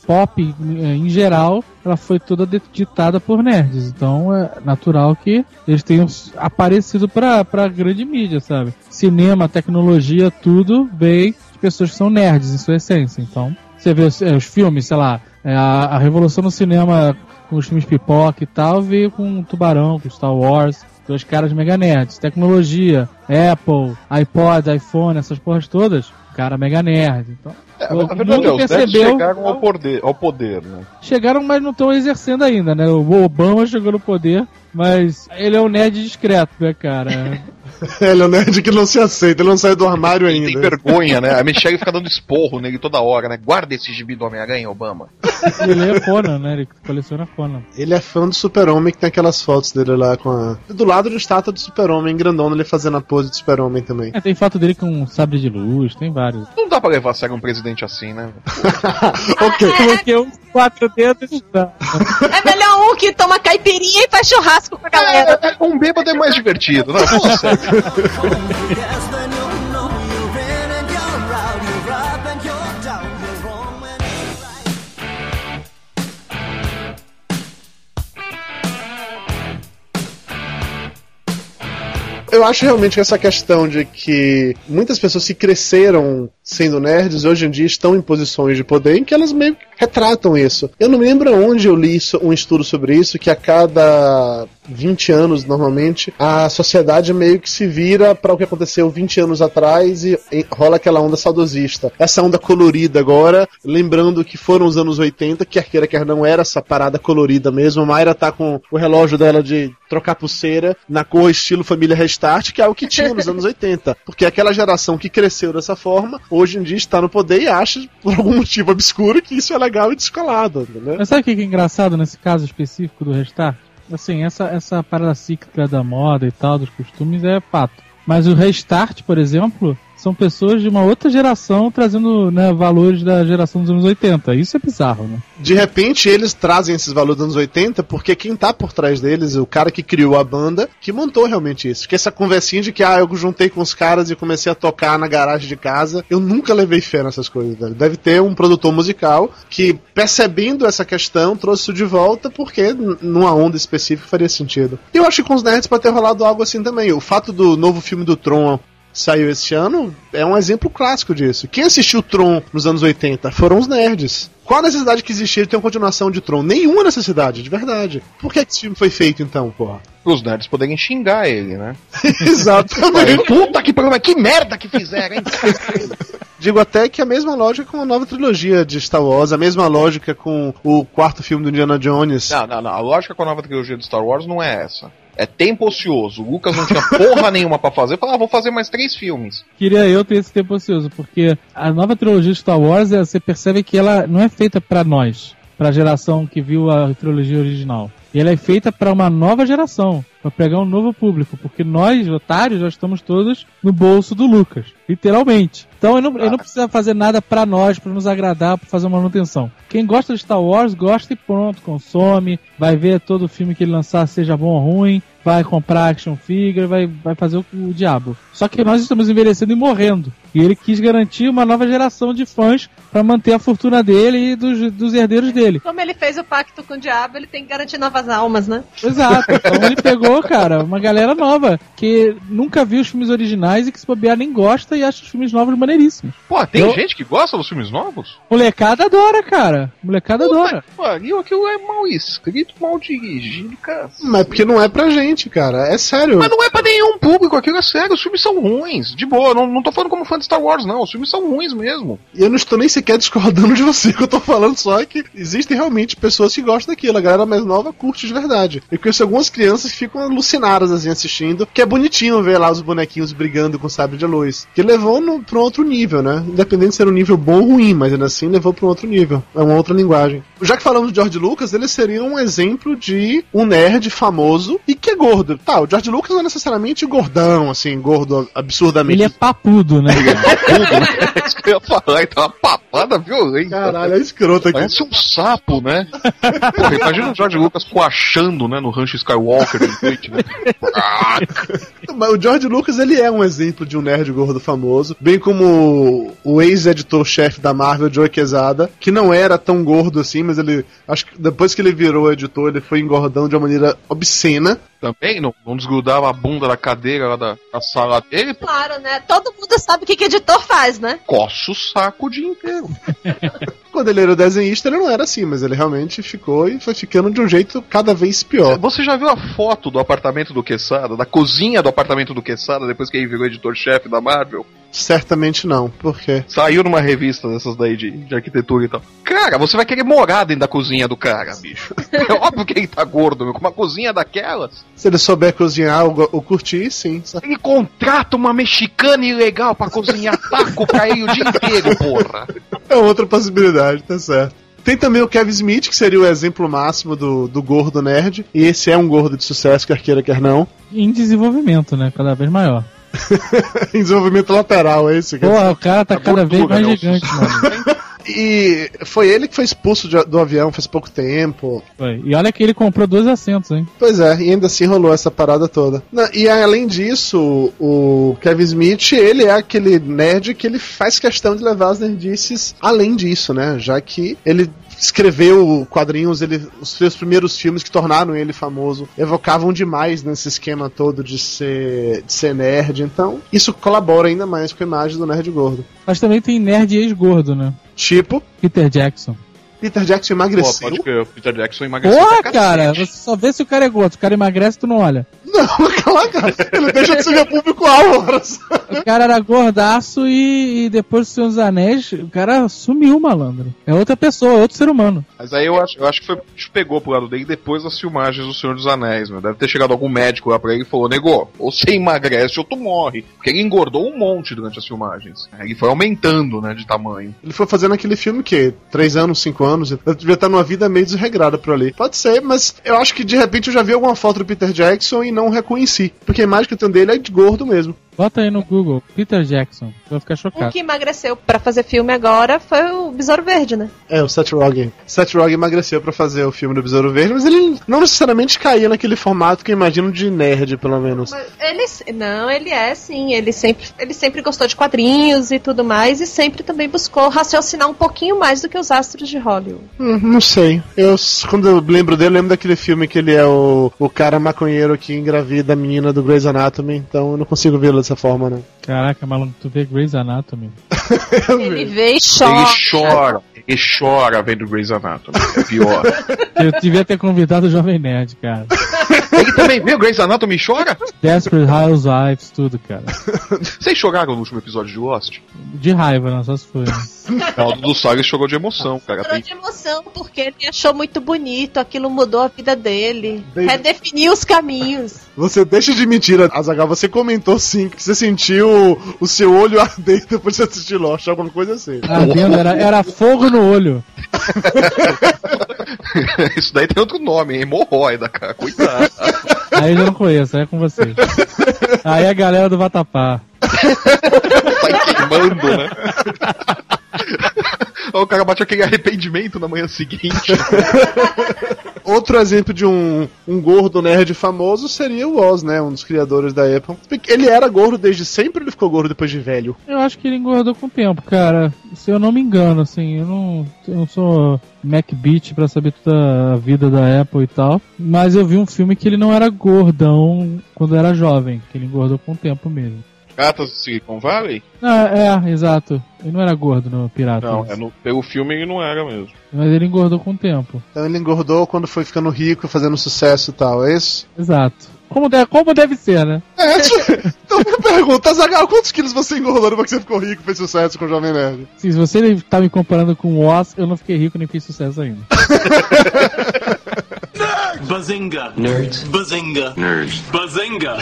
pop eh, em geral, ela foi toda ditada por nerds. Então é natural que eles tenham aparecido pra, pra grande mídia, sabe? Cinema, tecnologia, tudo veio de pessoas que são nerds em sua essência. Então, você vê os, eh, os filmes, sei lá, eh, a, a revolução no cinema com os filmes pipoca e tal, veio com Tubarão, com Star Wars, dois caras mega nerds. Tecnologia, Apple, iPod, iPhone, essas porras todas, cara mega nerd. Então, É, o a verdade é, os percebeu, chegaram ao poder, ao poder, né? chegaram, mas não estão exercendo ainda, né? O Obama chegou no poder, mas ele é um nerd discreto, né, cara? Ele é um nerd que não se aceita, ele não sai do armário Ele tem ainda. vergonha, né? A Michelle fica dando esporro nele toda hora, né? Guarda esse gibi do Homem-Aranha, Obama. Ele é Conan, né? Ele coleciona Conan. Ele é fã do Super-Homem, que tem aquelas fotos dele lá com a. Do lado da estátua do Super-Homem, grandona, ele fazendo a pose do Super-Homem também. É, tem foto dele com um sabre de luz, tem vários. Não dá pra levar a sério um presidente assim, né? ok. Porque os quatro dedos. Tá. É melhor um que toma caipirinha e faz churrasco com a galera. É, é, um bêbado é mais divertido, não, fala Eu acho realmente que essa questão de que muitas pessoas que cresceram sendo nerds hoje em dia estão em posições de poder em que elas meio que retratam isso. Eu não me lembro onde eu li isso- um estudo sobre isso, que a cada 20 anos, normalmente, a sociedade meio que se vira para o que aconteceu 20 anos atrás e, rola aquela onda saudosista. Essa onda colorida agora, lembrando que foram os anos 80, quer queira, quer não, era essa parada colorida mesmo. A Mayra tá com o relógio dela de trocar pulseira na cor estilo família Restart, que é o que tinha nos anos 80. Porque aquela geração que cresceu dessa forma, hoje em dia está no poder e acha, por algum motivo obscuro, que isso é legal e descolado, entendeu? Mas sabe o que que é engraçado nesse caso específico do Restart? Assim, essa, essa parada cíclica da moda e tal, dos costumes, é fato. Mas o Restart, por exemplo, são pessoas de uma outra geração trazendo né, valores da geração dos anos 80. Isso é bizarro, né? De repente eles trazem esses valores dos anos 80 porque quem tá por trás deles, o cara que criou a banda, que montou realmente isso. Que essa conversinha de que ah, eu juntei com os caras e comecei a tocar na garagem de casa, eu nunca levei fé nessas coisas, velho. Deve ter um produtor musical que, percebendo essa questão, trouxe isso de volta porque numa onda específica faria sentido. E eu acho que com os nerds pode ter rolado algo assim também. O fato do novo filme do Tron saiu esse ano é um exemplo clássico disso. Quem assistiu Tron nos anos 80 foram os nerds. Qual a necessidade que existia de ter uma continuação de Tron? Nenhuma necessidade, de verdade. Por que que esse filme foi feito então, porra? Os nerds poderem xingar ele, né? Exatamente. Puta que problema, que merda que fizeram, hein? Digo até que a mesma lógica com a nova trilogia de Star Wars, a mesma lógica com o quarto filme do Indiana Jones. Não, não, não. A lógica com a nova trilogia de Star Wars não é essa. É tempo ocioso. O Lucas não tinha porra nenhuma pra fazer. Falou, ah, vou fazer mais três filmes. Queria eu ter esse tempo ocioso, porque a nova trilogia de Star Wars, é- você percebe que ela não é feita pra nós, pra geração que viu a trilogia original. E ela é feita pra uma nova geração. Pra pegar um novo público, porque nós, otários, já estamos todos no bolso do Lucas, literalmente. Então ele não, ele não precisa fazer nada pra nós, pra nos agradar, pra fazer uma manutenção. Quem gosta de Star Wars, gosta e pronto, consome, vai ver todo filme que ele lançar, seja bom ou ruim, vai comprar action figure, vai, vai fazer o, o diabo. Só que nós estamos envelhecendo e morrendo. E ele quis garantir uma nova geração de fãs pra manter a fortuna dele e dos, dos herdeiros dele. Como ele fez o pacto com o diabo, ele tem que garantir novas almas, né? Exato. Então ele pegou, cara, uma galera nova que nunca viu os filmes originais e que se bobear nem gosta e acha os filmes novos maneiríssimos. Pô, tem Eu- gente que gosta dos filmes novos? Molecada adora, cara. Molecada adora. Pariu, aquilo é mal escrito, mal dirigido, cara. Mas porque não é pra gente, cara. É sério. Mas não é pra nenhum público, aquilo é sério, os filmes são ruins. De boa, não, não tô falando como fã de Star Wars, não. Os filmes são ruins mesmo. E eu não estou nem sequer discordando de você, que eu tô falando só é que existem realmente pessoas que gostam daquilo. A galera mais nova curte de verdade. Eu conheço algumas crianças que ficam alucinadas assim assistindo, que é bonitinho ver lá os bonequinhos brigando com sabre de luz. Que levou no, pra um outro nível, né? Independente de ser um nível bom ou ruim, mas ainda assim levou pra um outro nível. É uma outra linguagem. Já que falamos de George Lucas, ele seria um exemplo de um nerd famoso e que é gordo. Tá, o George Lucas não é necessariamente gordão, assim, gordo absurdamente. Ele é papudo, né? Tudo, né? É isso que eu ia falar, então uma papada violenta. Caralho, é escroto aqui. Parece um sapo, né? Porra, imagina o George Lucas coachando, né, no rancho Skywalker noite, né? Mas o George Lucas ele é um exemplo de um nerd gordo famoso, bem como o ex-editor-chefe da Marvel, Joe Quesada, que não era tão gordo assim, mas ele acho que depois que ele virou editor, ele foi engordando de uma maneira obscena. Também não, não desgrudava a bunda da cadeira lá da, da sala dele, pô, Claro, né? Todo mundo sabe o que, que editor faz, né? coça o saco o dia inteiro. Quando ele era desenhista, ele não era assim, mas ele realmente ficou e foi ficando de um jeito cada vez pior. Você já viu a foto do apartamento do Quesada, da cozinha do apartamento do Quesada, depois que ele virou editor-chefe da Marvel? Certamente não, por quê? Saiu numa revista dessas daí de, de arquitetura e tal. Cara, você vai querer morar dentro da cozinha do cara, bicho. É óbvio que ele tá gordo, meu. Com uma cozinha daquelas. Se ele souber cozinhar ou curtir, sim. Ele contrata uma mexicana ilegal pra cozinhar taco pra ele o dia inteiro, porra. É outra possibilidade, tá certo. Tem também o Kevin Smith, que seria o exemplo máximo do, do gordo nerd. E esse é um gordo de sucesso, quer queira, quer não. Em desenvolvimento, né? Cada vez maior. em desenvolvimento lateral, é esse. quer Porra, o cara tá cada vez mais gigante, mano. E foi ele que foi expulso de- do avião faz pouco tempo. Foi. E olha que ele comprou dois assentos, hein? Pois é, e ainda assim rolou essa parada toda. E além disso, o Kevin Smith, ele é aquele nerd que ele faz questão de levar as nerdices além disso, né? Já que ele escreveu quadrinhos, ele, os seus primeiros filmes que tornaram ele famoso evocavam demais nesse esquema todo de ser, de ser nerd. Então, isso colabora ainda mais com a imagem do nerd gordo. Mas também tem nerd ex-gordo, né? Tipo, Peter Jackson. Peter Jackson Pô, emagreceu. pode crer, o Peter Jackson emagreceu. Porra, cara, você só vê se o cara é gordo. Se o cara emagrece, tu não olha. Não, cala, cara. Ele deixa de ser meu público-alvo. O cara era gordaço e, e depois do Senhor dos Anéis, o cara sumiu, malandro. É outra pessoa, é outro ser humano. Mas aí eu acho, eu acho que foi que pegou pro lado dele depois das filmagens do Senhor dos Anéis, meu. Deve ter chegado algum médico lá pra ele e falou, nego, ou você emagrece ou tu morre. Porque ele engordou um monte durante as filmagens. Ele foi aumentando, né, de tamanho. Ele foi fazendo aquele filme que três anos, cinco anos, ele devia estar numa vida meio desregrada por ali. Pode ser, mas eu acho que de repente eu já vi alguma foto do Peter Jackson e não reconheci. Porque a imagem que eu tenho dele é de gordo mesmo. Bota aí no Google, Peter Jackson. Você vai ficar chocado. que emagreceu pra fazer filme agora foi o Besouro Verde, né? É, o Seth Rogen. Seth Rogen emagreceu pra fazer o filme do Besouro Verde, mas ele não necessariamente caía naquele formato que eu imagino de nerd, pelo menos. Mas ele, não, ele é sim. Ele sempre, ele sempre gostou de quadrinhos e tudo mais, e sempre também buscou raciocinar um pouquinho mais do que os astros de Hollywood. Hum, não sei. Eu, quando eu lembro dele, eu lembro daquele filme que ele é o, o cara maconheiro que engravida a menina do Grey's Anatomy, então eu não consigo vê-lo dessa forma, né? Caraca, malandro, tu vê Grey's Anatomy. Ele vê e chora. Ele chora, ele chora vendo Grey's Anatomy. É pior. Eu devia ter convidado o Jovem Nerd, cara. Ele também viu Grey's Anatomy e chora? Desperate Housewives, tudo, cara. Vocês choraram no último episódio de Lost? De raiva, não, só se foi. Não, o do Salles chorou de emoção, cara. Chorou de emoção, porque ele achou muito bonito, aquilo mudou a vida dele. Bem- Redefiniu os caminhos. Você deixa de mentira, Azagal. Você comentou sim que você sentiu o seu olho arder depois de assistir Lost, alguma coisa assim. Ardendo, era, era fogo no olho. Isso daí tem outro nome? Hemorroida, cara. Cuidado. Aí eu não conheço, aí é com vocês. Aí a galera do Vatapá. Sai queimando, né? o cara bate aquele arrependimento na manhã seguinte. Outro exemplo de um, um gordo nerd famoso seria o Oz, né? Um dos criadores da Apple. Ele era gordo desde sempre ou ele ficou gordo depois de velho? Eu acho que ele engordou com o tempo, cara. Se eu não me engano, assim, eu não, eu não sou MacBeat pra saber toda a vida da Apple e tal. Mas eu vi um filme que ele não era gordão quando era jovem, que ele engordou com o tempo mesmo. Gatas do Silicon Valley? Ah, é, exato. Ele não era gordo no Pirata. Não, é no, pelo filme ele não era mesmo. Mas ele engordou com o tempo. Então ele engordou quando foi ficando rico, fazendo sucesso e tal, é isso? Exato. Como deve, como deve ser, né? É, tipo, então me pergunta, Zagal, quantos quilos você engordou depois que você ficou rico e fez sucesso com o Jovem Nerd? Sim, se você tá me comparando com o Oz, eu não fiquei rico nem fiz sucesso ainda. Bazinga. Nerd. Bazinga. Nerd. Bazinga.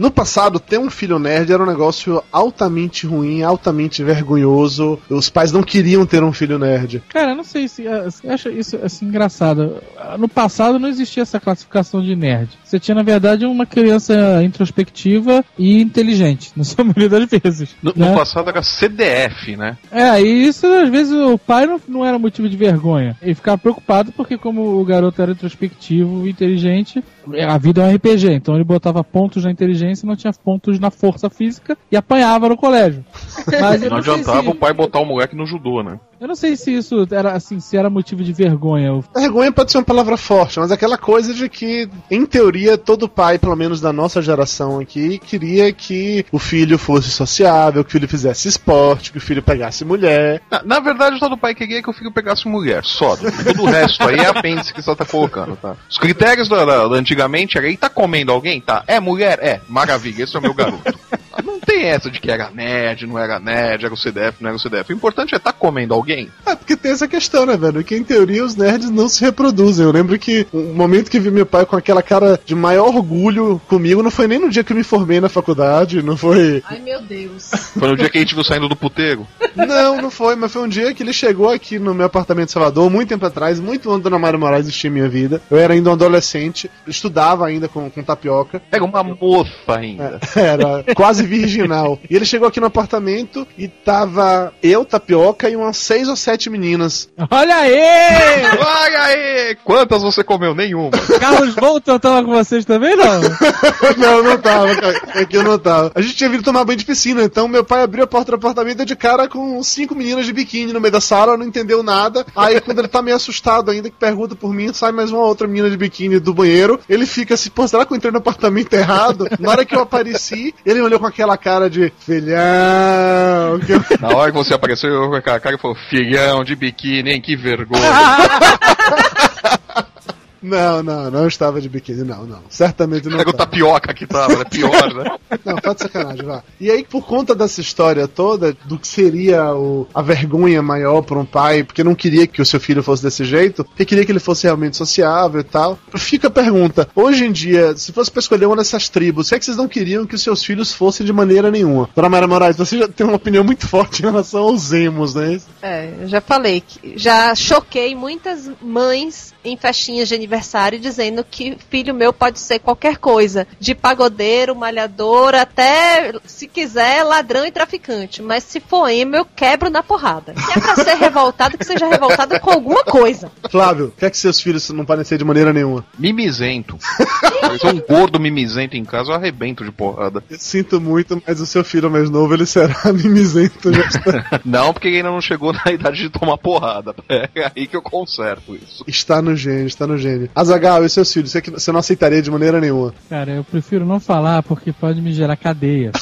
No passado, ter um filho nerd era um negócio altamente ruim, altamente vergonhoso. Os pais não queriam ter um filho nerd. Cara, eu não sei se. Eu acho isso assim engraçado. No passado não existia essa classificação de nerd. Você tinha, na verdade, uma criança introspectiva e inteligente, na sua maioria das vezes. No, né? no passado era CDF, né? É, e isso às vezes o pai não, não era motivo de vergonha. Ele ficava preocupado porque, como o garoto era introspectivo e inteligente, a vida é um RPG. Então ele botava pontos na inteligência e não tinha pontos na força física e apanhava no colégio. Mas Não adiantava o pai botar o moleque no judô, né? Eu não sei se isso era assim, se era motivo de vergonha. Vergonha pode ser uma palavra forte, mas aquela coisa de que, em teoria, todo pai, pelo menos da nossa geração aqui, queria que o filho fosse sociável, que o filho fizesse esporte, que o filho pegasse mulher. Na, na verdade, todo pai queria que o filho pegasse mulher, só. Todo o resto aí é apêndice que você tá colocando, tá? Os critérios da, da- da antigamente era, ele tá comendo alguém? Tá. É mulher? É. Maravilha, esse é o meu garoto. Não tem essa de que era nerd, não era nerd, era o CDF, não era o CDF. O importante é tá comendo alguém. É, porque tem essa questão, né, velho? Que em teoria os nerds não se reproduzem. Eu lembro que o momento que vi meu pai com aquela cara de maior orgulho comigo não foi nem no dia que eu me formei na faculdade, não foi. Ai, meu Deus. Foi no dia que a gente viu saindo do puteiro. Não, não foi, mas foi um dia que ele chegou aqui no meu apartamento em Salvador, muito tempo atrás, muito antes da Dona Mário Moraes existir em minha vida. Eu era ainda um adolescente, estudava ainda com, com tapioca. Era uma moça ainda. Era quase virginal. E ele chegou aqui no apartamento e tava eu, tapioca e umas seis ou sete meninas. Olha aí! Olha aí! Quantas você comeu? Nenhuma. Carlos Bolton tava com vocês também, não? não, não tava, cara. É que eu não tava. A gente tinha vindo tomar banho de piscina, então meu pai abriu a porta do apartamento de cara com cinco meninas de biquíni no meio da sala, não entendeu nada. Aí quando ele tá meio assustado ainda, que pergunta por mim, sai mais uma outra menina de biquíni do banheiro. Ele fica assim, pô, será que eu entrei no apartamento errado? Na hora que eu apareci, ele olhou com aquela cara de filhão. que Na hora que você apareceu, eu com aquela cara e falou: Filhão de biquíni, hein? Que vergonha. Não, não, não estava de biquíni, não, não. Certamente não. Era o tapioca que tava, né? Pior, né? Não, tá de sacanagem, vá. E aí, por conta dessa história toda, do que seria o, a vergonha maior para um pai, porque não queria que o seu filho fosse desse jeito, porque queria que ele fosse realmente sociável e tal. Fica a pergunta: hoje em dia, se fosse pra escolher uma dessas tribos, o que é que vocês não queriam que os seus filhos fossem de maneira nenhuma? Dona Mara Moraes, você já tem uma opinião muito forte em relação aos emos, né? É, eu já falei que já choquei muitas mães em festinhas de aniversário dizendo que filho meu pode ser qualquer coisa, de pagodeiro, malhador, até se quiser ladrão e traficante, mas se for emo eu quebro na porrada. Se é pra ser revoltado, que seja revoltado com alguma coisa. Flávio, o que é que seus filhos não ser de maneira nenhuma? Mimizento. Eu sou um gordo mimizento em casa, eu arrebento de porrada. Eu sinto muito, mas o seu filho mais novo, ele será mimizento. já está- Não, porque ele ainda não chegou na idade de tomar porrada. É aí que eu conserto isso. Está no gênio, está no gênio. Azagal, e seus filhos? Você, que- você não aceitaria de maneira nenhuma. Cara, eu prefiro não falar porque pode me gerar cadeia.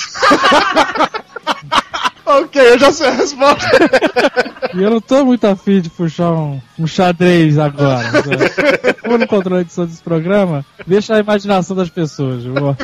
Ok, eu já sei a resposta. E eu não tô muito afim de puxar um, um xadrez agora. Como no controle de edição desse programa, deixa a imaginação das pessoas. viu?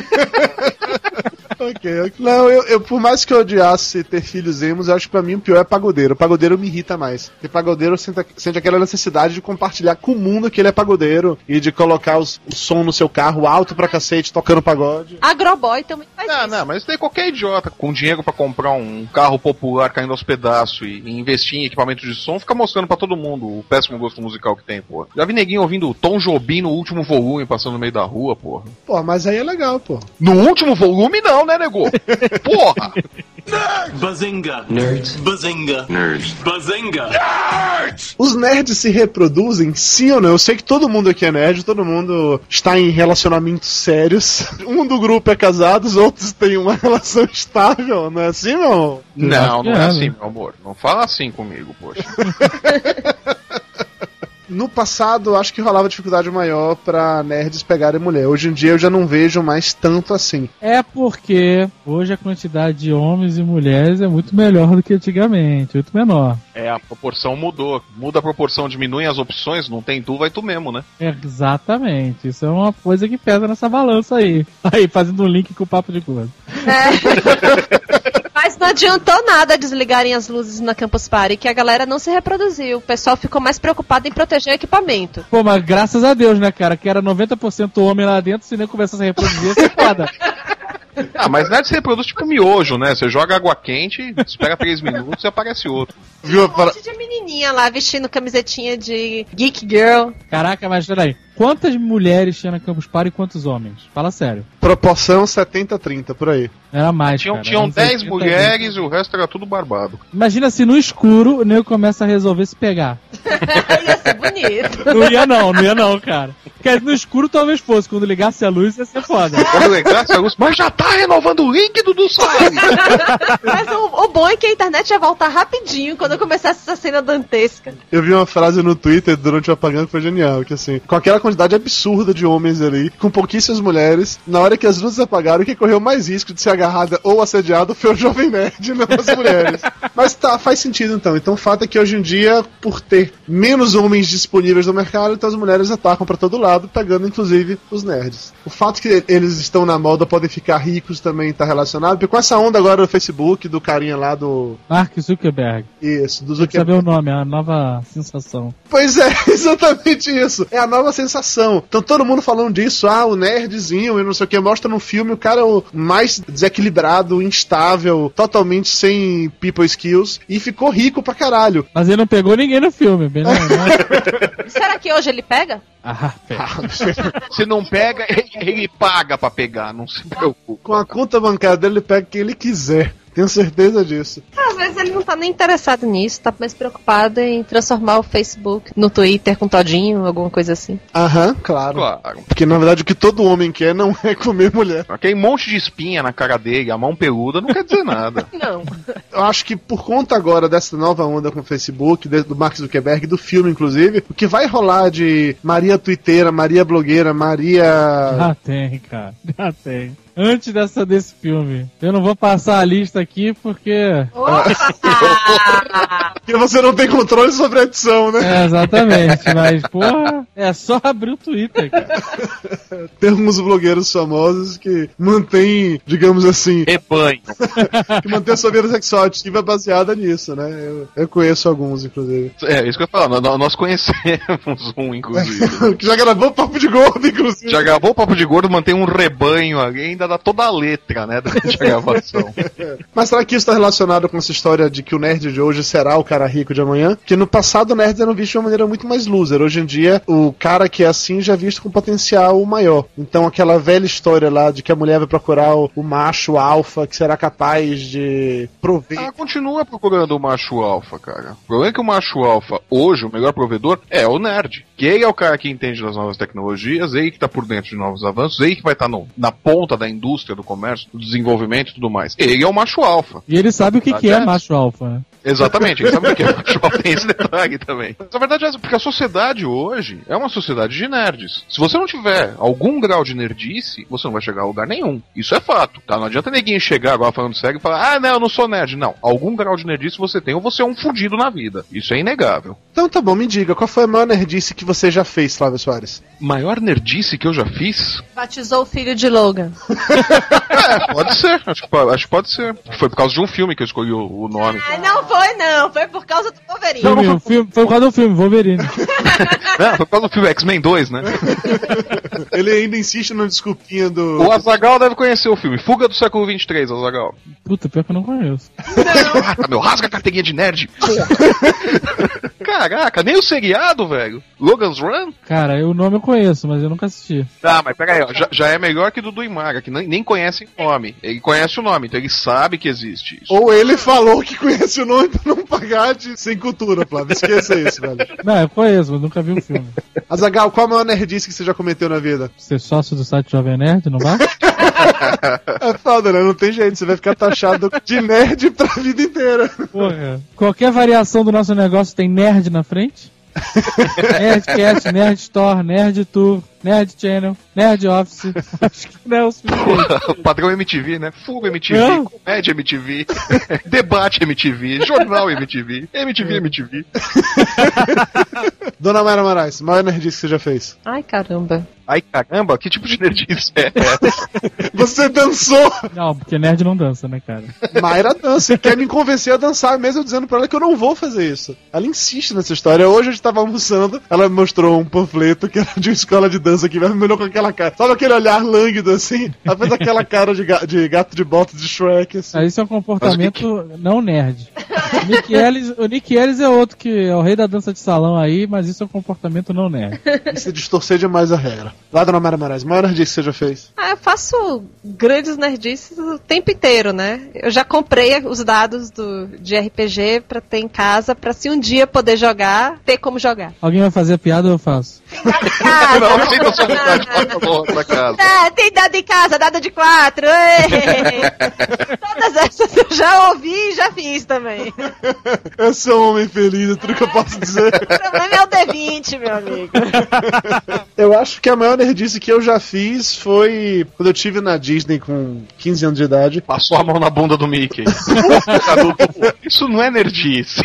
Ok, ok. Não, eu, eu, por mais que eu odiasse ter filhos emos, eu acho que pra mim o pior é pagodeiro. Pagodeiro me irrita mais. Porque pagodeiro sente, sente aquela necessidade de compartilhar com o mundo que ele é pagodeiro e de colocar os, o som no seu carro alto pra cacete, tocando pagode. Agroboy também faz Não, isso. não, mas tem qualquer idiota com dinheiro pra comprar um carro popular caindo aos pedaços e, e investir em equipamento de som, fica mostrando pra todo mundo o péssimo gosto musical que tem, pô. Já vi neguinho ouvindo Tom Jobim no último volume passando no meio da rua, porra. Pô, mas aí é legal, pô. No último volume não, né, nego? Porra! Bazinga. Nerds. Bazinga. Nerds. Bazinga. Os nerds se reproduzem, sim ou não? Eu sei que todo mundo aqui é nerd, todo mundo está em relacionamentos sérios. Um do grupo é casado, os outros têm uma relação estável, não é assim, meu? Não, não é É, assim, meu amor. Não fala assim comigo, poxa. No passado, acho que rolava dificuldade maior pra nerds pegarem mulher. Hoje em dia eu já não vejo mais tanto assim. É porque hoje a quantidade de homens e mulheres é muito melhor do que antigamente, muito menor. É, a proporção mudou. Muda a proporção, diminuem as opções, não tem tu, vai tu mesmo, né? Exatamente. Isso é uma coisa que pesa nessa balança aí. Aí, fazendo um link com o papo de gordo. É. Mas não adiantou nada desligarem as luzes na Campus Party, que a galera não se reproduziu. O pessoal ficou mais preocupado em proteger o equipamento. Pô, mas graças a Deus, né, cara? Que era 90% homem lá dentro, se nem começasse a reproduzir, ia ser foda. Ah, mas nerd se reproduz tipo miojo, né? Você joga água quente, espera três minutos e aparece outro. Viu? a Um monte de menininha lá vestindo camisetinha de Geek Girl. Caraca, mas peraí. Quantas mulheres tinha na Campus Party e quantos homens? Fala sério. Proporção 70-30, por aí. Era mais, Tinham, cara. tinham Eram 10 70, mulheres e o resto era tudo barbado. Imagina se no escuro o nego começa a resolver se pegar. Ia ser bonito. Não ia não, não ia não, cara. Porque no escuro talvez fosse, quando ligasse a luz ia ser foda. Quando ligasse a luz, mas já tá renovando o líquido do Salles! Mas o, o bom é que a internet ia voltar rapidinho quando começasse essa cena dantesca. Eu vi uma frase no Twitter durante o apagão que foi genial, que assim, com aquela quantidade absurda de homens ali, com pouquíssimas mulheres, na hora que as luzes apagaram, quem correu mais risco de ser agarrada ou assediado foi o jovem nerd, não as mulheres. Mas tá, faz sentido então. Então o fato é que hoje em dia, por ter menos homens disponíveis no mercado, então as mulheres atacam pra todo lado, pegando inclusive os nerds. O fato que eles estão na moda, podem ficar ricos também tá relacionado, porque com essa onda agora do Facebook, do carinha lá do... Mark Zuckerberg. Isso, do Tem que saber Zuckerberg. o nome, é a nova sensação. Pois é, exatamente isso. É a nova sensação. Então todo mundo falando disso, ah, o nerdzinho e não sei o que, mostra no filme o cara o mais desequilibrado, instável, totalmente sem people skills e ficou rico pra caralho. Mas ele não pegou ninguém no filme, bem? Será que hoje ele pega? Ah, pera. Se não pega, ele, ele paga pra pegar, não se preocupe. Com a conta bancária dele, ele pega quem ele quiser. Tenho certeza disso. Às vezes ele não tá nem interessado nisso, tá mais preocupado em transformar o Facebook no Twitter com todinho, alguma coisa assim. Aham, claro. Claro. Porque na verdade o que todo homem quer não é comer mulher. Aquele monte de espinha na cara dele, a mão peluda, não quer dizer nada. Não. Eu acho que por conta agora dessa nova onda com o Facebook, do Mark Zuckerberg, do filme inclusive, o que vai rolar de Maria Twitteira, Maria Blogueira, Maria. Já tem, cara. Já tem. Antes dessa desse filme. Eu não vou passar a lista aqui porque. Porque você não tem controle sobre a edição, né? É, exatamente, mas, porra, é só abrir o Twitter, cara. Tem alguns blogueiros famosos que mantêm, digamos assim, Rebanho. que mantêm a sua vida sexual ativa baseada nisso, né? Eu, eu conheço alguns, inclusive. É, isso que eu ia falar, nós, nós conhecemos um, inclusive. que já gravou papo de gordo, inclusive. Já gravou o Papo de Gordo, mantém um rebanho ali, ainda dá toda a letra, né, durante a gravação. Mas será que isso está relacionado com essa história de que o nerd de hoje será o cara rico de amanhã? Que no passado o nerd era visto de uma maneira muito mais loser. Hoje em dia, o cara que é assim já é visto com potencial maior. Então aquela velha história lá de que a mulher vai procurar o, o macho alfa que será capaz de prover. Ela continua procurando o macho alfa, cara. O problema é que o macho alfa, hoje, o melhor provedor, é o nerd. Que ele é o cara que entende das novas tecnologias, ele que tá por dentro de novos avanços, ele que vai estar na ponta da indústria, do comércio, do desenvolvimento e tudo mais. Ele é o macho alfa. E ele sabe o que, que é macho alfa, Exatamente, ele sabe o que é tem esse detalhe também. Mas a verdade é essa, porque a sociedade hoje é uma sociedade de nerds. Se você não tiver algum grau de nerdice, você não vai chegar a lugar nenhum. Isso é fato, tá? Não adianta ninguém chegar agora falando sério e falar, ah, não, eu não sou nerd. Não, algum grau de nerdice você tem ou você é um fudido na vida. Isso é inegável. Então tá bom, me diga, qual foi a maior nerdice que você já fez, Flávio Soares? Maior nerdice que eu já fiz? Batizou o filho de Logan. É, pode ser. Acho que, acho que pode ser. Foi por causa de um filme que eu escolhi o, o nome. Ah, não foi não, foi por causa do Wolverine. Filme, o filme, foi por causa do filme, Wolverine. Não, foi por causa do filme X-Men 2, né? Ele ainda insiste na desculpinha do. O Azagal deve conhecer o filme. Fuga do século 23, Azagal. Puta, pior que eu não conheço. Caraca, meu, rasga a carteirinha de nerd. Caraca, nem o seriado, velho. Logan's Run? Cara, o nome eu conheço, mas eu nunca assisti. Tá, mas peraí, ó, já, já é melhor que do do Imaga, que nem, nem conhece o nome. Ele conhece o nome, então ele sabe que existe isso. Ou ele falou que conhece o nome pra não pagar de sem cultura, Flávio. Esqueça isso, velho. Não, eu conheço, mas nunca vi o filme. Azagal, qual a maior nerdice que você já cometeu na vida? Ser sócio do site Jovem Nerd, não vai? É foda, né? Não tem jeito, você vai ficar taxado de nerd pra vida inteira. Porra. Qualquer variação do nosso negócio tem nerd na frente? Nerdcast, Nerd Store, Nerd Tour, Nerd Channel, Nerd Office. Acho que não é o suficiente. Padrão MTV, né? Fuga MTV, Não. comédia MTV, debate MTV, jornal MTV, MTV MTV. Dona Mayra Moraes, maior nerdice que você já fez? Ai, caramba. Ai caramba, que tipo de nerdice é essa? Você dançou! Não, porque nerd não dança, né, cara? Mayra dança e quer me convencer a dançar, mesmo eu dizendo pra ela que eu não vou fazer isso. Ela insiste nessa história. Hoje a gente tava almoçando, ela me mostrou um panfleto que era de uma escola de dança que me olhou com aquela cara. Sabe aquele olhar lânguido assim? Ela fez aquela cara de, ga- de gato de bota de Shrek, assim. Aí isso é um comportamento não nerd. O Nick, Ellis, o Nick Ellis é outro que é o rei da dança de salão aí, mas isso é um comportamento não nerd. Se distorcer demais a regra. Lá, Dona Mayra Moraes, maior nerdice que você já fez? Ah, eu faço grandes nerdices o tempo inteiro, né? Eu já comprei os dados do, de RPG pra ter em casa, pra se um dia poder jogar, ter como jogar. Alguém vai fazer a piada ou eu faço? Casa, não, pode falar pra casa. Ah, tem dado em casa, dado de quatro. Todas essas eu já ouvi e já fiz também. Eu sou um homem feliz, é tudo que eu posso dizer. O problema é o D20, meu amigo. Eu acho que a maior nerdice que eu já fiz foi quando eu tive na Disney com 15 anos de idade. Passou a mão na bunda do Mickey. Isso não é nerdice.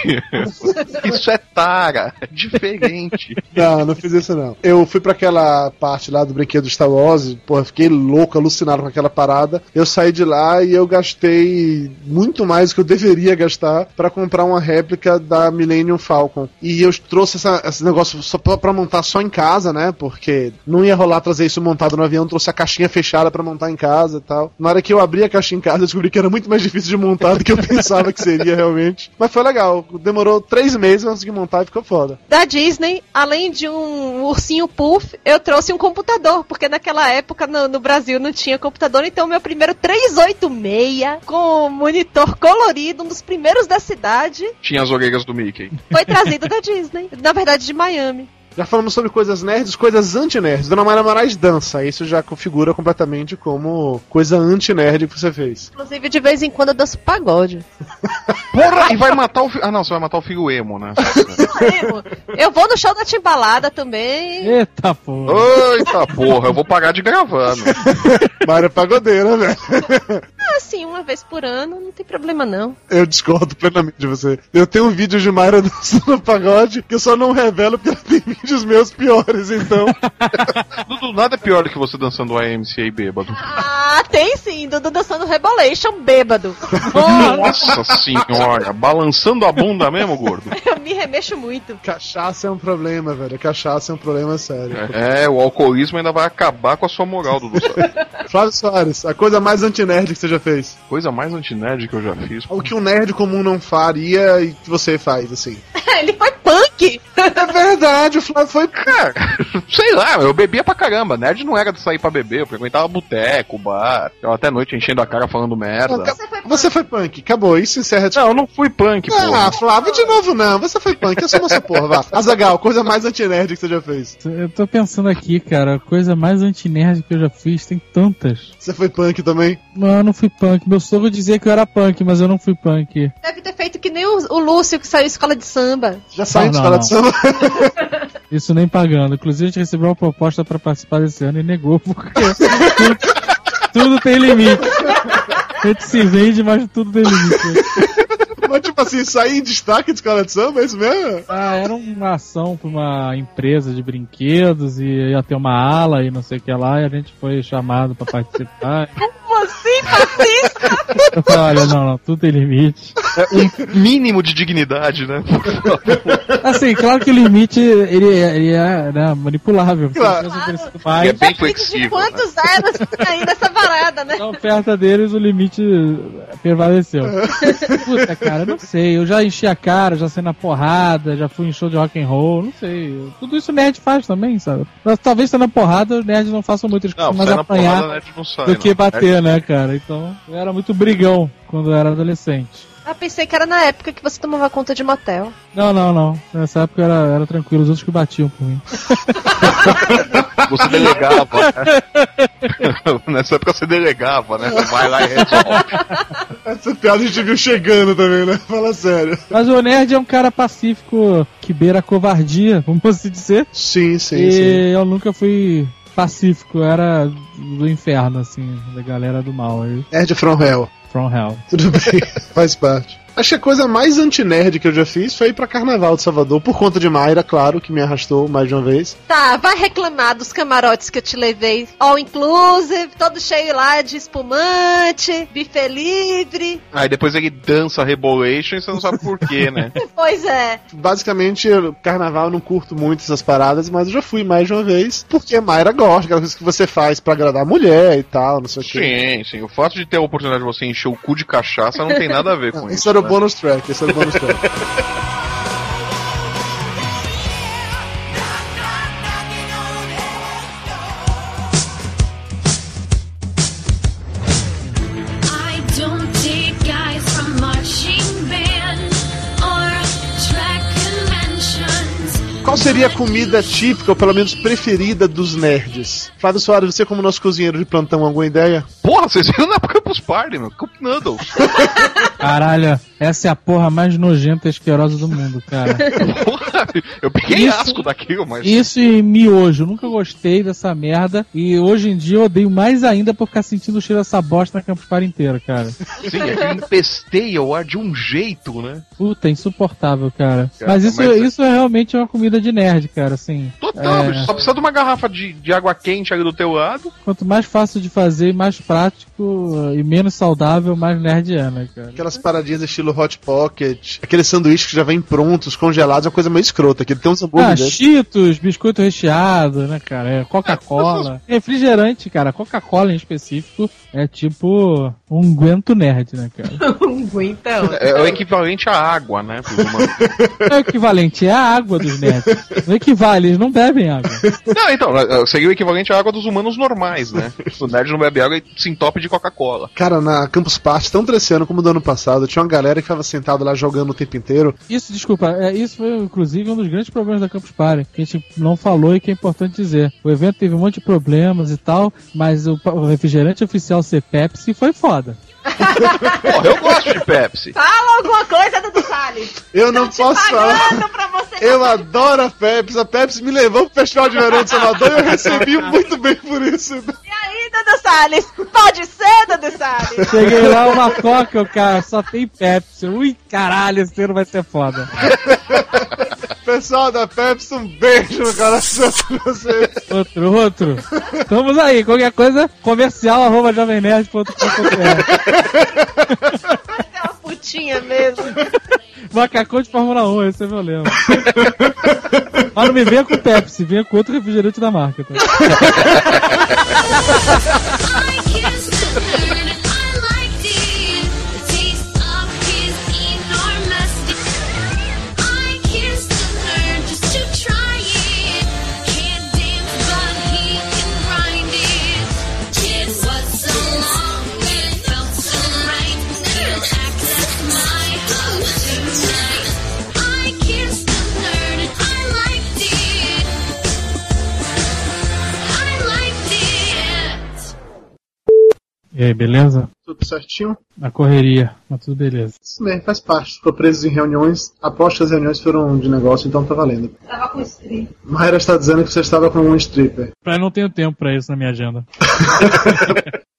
Isso é tara. É diferente. Não, não fiz isso não. Eu fui pra aquela parte lá do brinquedo Star Wars, porra, fiquei louco, alucinado com aquela parada. Eu saí de lá e eu gastei muito mais do que eu deveria gastar pra comprar uma réplica da Millennium Falcon. E eu trouxe essa- esse negócio só pra montar só em casa, né? Porque não ia rolar trazer isso montado no avião, trouxe a caixinha fechada pra montar em casa e tal. Na hora que eu abri a caixinha em casa, eu descobri que era muito mais difícil de montar do que eu pensava que seria realmente. Mas foi legal. Demorou três meses, eu consegui montar e ficou foda. Da Disney, além de um ursinho puff, eu trouxe um computador, porque naquela época no, no Brasil não tinha computador, então meu primeiro 386 com monitor colorido, um dos primeiros da cidade, Tinha as orelhas do Mickey. foi trazido da Disney. Na verdade, de Miami. Já falamos sobre coisas nerds, coisas anti-nerds. Dona Mayra Moraes dança. Isso já configura completamente como coisa anti-nerd que você fez. Inclusive, de vez em quando eu danço pagode. Porra, e vai matar o filho. Ah, não, você vai matar o filho emo, né? Eu vou no show da Timbalada também. Eita porra. Eita porra, eu vou parar de meu. Mayra é pagodeira, né? Assim, uma vez por ano, não tem problema não. Eu discordo plenamente de você. Eu tenho um vídeo de Mayra dançando pagode que eu só não revelo porque ela tem vídeos meus piores, então. Dudu, nada é pior do que você dançando o IMCA bêbado. Ah, tem sim, Dudu dançando Rebolation bêbado. Nossa senhora, balançando a bunda mesmo, gordo. Eu me remexo muito. Cachaça é um problema, velho. Cachaça é um problema sério. É, o alcoolismo ainda vai acabar com a sua moral, Dudu. Flávio Soares, a coisa mais anti-nerd que você já fez. Coisa mais antinerd que eu já fiz. O que um nerd comum não faria e que você faz, assim. Ele foi punk. É verdade, o Flávio foi. Cara, sei lá, eu bebia pra caramba. Nerd não era de sair pra beber, eu frequentava boteco, bar. Eu até noite enchendo a cara falando merda. Você foi punk, acabou. Isso encerra a Não, eu não fui punk, pô. Ah, Flávio, de novo não. Você foi punk, eu sou essa porra, vá. Azagal, coisa mais anti-nerd que você já fez. Eu tô pensando aqui, cara, a coisa mais anti-nerd que eu já fiz, tem tantas. Você foi punk também? Não, eu não fui punk. Meu sogro dizia que eu era punk, mas eu não fui punk. Deve ter feito que nem o, o Lúcio que saiu da escola de samba. Já saiu de Não, escola não, de samba? Isso nem pagando. Inclusive, a gente recebeu uma proposta pra participar desse ano e negou, porque tudo, tudo tem limite. A gente se vende, mas tudo tem limite. Mas tipo assim, sair em destaque de escola de samba, é isso mesmo? Ah, era uma ação pra uma empresa de brinquedos e ia ter uma ala e não sei o que lá, e a gente foi chamado pra participar. Assim, fascista? Eu falei, olha, não, não, tudo tem limite. É um mínimo de dignidade, né? Assim, claro que o limite, ele, é- ele é né, manipulável. Você Claro. oferecido É mais, bem Depende de flexível. né? quantos anos tem ainda essa parada, né? na oferta deles o limite prevaleceu. Puta, cara, não sei. Eu já enchi a cara, já saí na porrada, já fui em show de rock and roll, não sei. Tudo isso o nerd faz também, sabe? Mas talvez sendo na porrada, os nerds não façam muito, eles Não, mais na apanhar porrada, né? Não sai, do que não. bater, né, cara? Então, eu era muito brigão quando eu era adolescente. Eu pensei que era na época que você tomava conta de motel. Não, não, não. Nessa época era, era tranquilo, os outros que batiam por mim. Você delegava, né? Nessa época você delegava, né? Você vai lá e resolve. Essa piada a gente viu chegando também, né? Fala sério. Mas o nerd é um cara pacífico que beira a covardia, vamos assim dizer. Sim, sim, e sim. eu nunca fui pacífico, era do inferno, assim, da galera do mal aí. Nerd from Hell. From Hell. Tudo bem, faz parte. Acho que a coisa mais anti-nerd que eu já fiz foi ir pra Carnaval de Salvador, por conta de Mayra, claro, que me arrastou mais de uma vez. Tá, vai reclamar dos camarotes que eu te levei. All inclusive, todo cheio lá de espumante, buffet livre. Aí depois ele dança Rebolation e você não sabe por quê, né? Pois é. Basicamente, Carnaval eu não curto muito essas paradas, mas eu já fui mais de uma vez, porque Mayra gosta, aquela coisa que você faz pra agradar a mulher e tal, não sei o quê. Sim, sim. O fato de ter a oportunidade de você encher o cu de cachaça não tem nada a ver com Não, isso. esse era o né? Bônus track, esse era o bônus track. seria a comida típica, ou pelo menos preferida dos nerds? Flávio Soares, você como nosso cozinheiro de plantão, alguma ideia? Porra, vocês viram na Campus Party, meu. Cup Noodles. Caralho, essa é a porra mais nojenta e asquerosa do mundo, cara. Porra, eu peguei Isso- asco daquilo, mas. Isso e miojo, eu nunca gostei dessa merda. E hoje em dia eu odeio mais ainda por ficar sentindo o cheiro dessa bosta na Campus Party inteira, cara. Sim, aquilo empesteia o ar de um jeito, né? Puta, é insuportável, cara. Cara, Mas isso, mas- isso é realmente uma comida de nerd, cara, assim. Total, É. Só precisa de uma garrafa de, de água quente ali do teu lado. Quanto mais fácil de fazer, mais prático e menos saudável, mais nerd é, né, cara? Aquelas paradinhas estilo Hot Pocket, aqueles sanduíches que já vêm prontos, congelados, é uma coisa meio escrota, que ele tem uns hambúrguer Ah. Cheetos, biscoito recheado, né, cara? É Coca-Cola. Refrigerante, cara. Coca-Cola em específico é tipo um guento nerd, né, cara? então. É, é o equivalente à água, né? É o equivalente, é a água dos nerds. Não equivale, eles não bebem água. Não, então, é, seria o equivalente à água dos humanos normais, né? O nerd não bebe água e se entope de Coca-Cola. Cara, na Campus Party, tanto desse ano como do ano passado, tinha uma galera que ficava sentada lá jogando o tempo inteiro. Isso, desculpa, é, isso foi inclusive um dos grandes problemas da Campus Party, que a gente não falou e que é importante dizer. O evento teve um monte de problemas e tal, mas o refrigerante oficial ser Pepsi foi foda. Porra, eu gosto de Pepsi. Fala alguma coisa, Dudu Salles. Eu não posso falar. Pra você. Eu adoro a Pepsi. A Pepsi me levou pro Festival de Verão de Salvador e eu recebi muito bem por isso. E aí, Dudu Salles? Pode ser, Dudu Salles? Cheguei lá, uma coca, o cara, só tem Pepsi. Ui, caralho, esse ano vai ser foda. Pessoal da Pepsi, um beijo no coração de vocês. Outro, outro. Estamos aí, qualquer coisa, comercial arroba jovemnerd.com.br. É uma putinha mesmo. Macacão de Fórmula 1, esse é meu lema. Mas não me venha com Pepsi, venha com outro refrigerante da marca. Tá? E aí, beleza? Tudo certinho? Na correria, mas tudo beleza. Isso mesmo, faz parte. Ficou preso em reuniões. Aposto que as reuniões foram de negócio, então tá valendo. Tava com stream. Mayra está dizendo que você estava com um stripper. Eu não tenho tempo pra isso na minha agenda.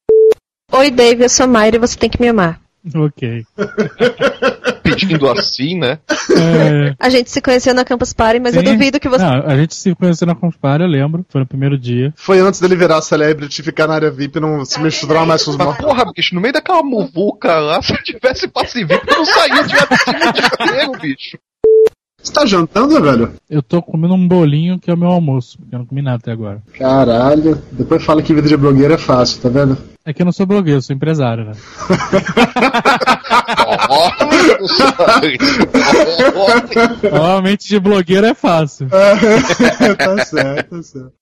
Oi, Dave, eu sou Mayra e você tem que me amar. Ok. Pedindo assim, né? É, A gente se conheceu na Campus Party, mas eu sim. duvido que você. Não, a gente se conheceu na Conspire, eu lembro. Foi no primeiro dia. Foi antes dele virar celebrity, ficar na área VIP e não se misturar mais com os mortos. porra, bicho, no meio daquela muvuca lá, se eu tivesse passe VIP, eu não saía de inteiro, bicho. Você tá jantando, velho? Eu tô comendo um bolinho que é o meu almoço, porque eu não comi nada até agora. Caralho. Depois fala que vida de blogueiro é fácil, tá vendo? É que eu não sou blogueiro, eu sou empresário, né? Normalmente de blogueiro é fácil. tá certo, tá certo.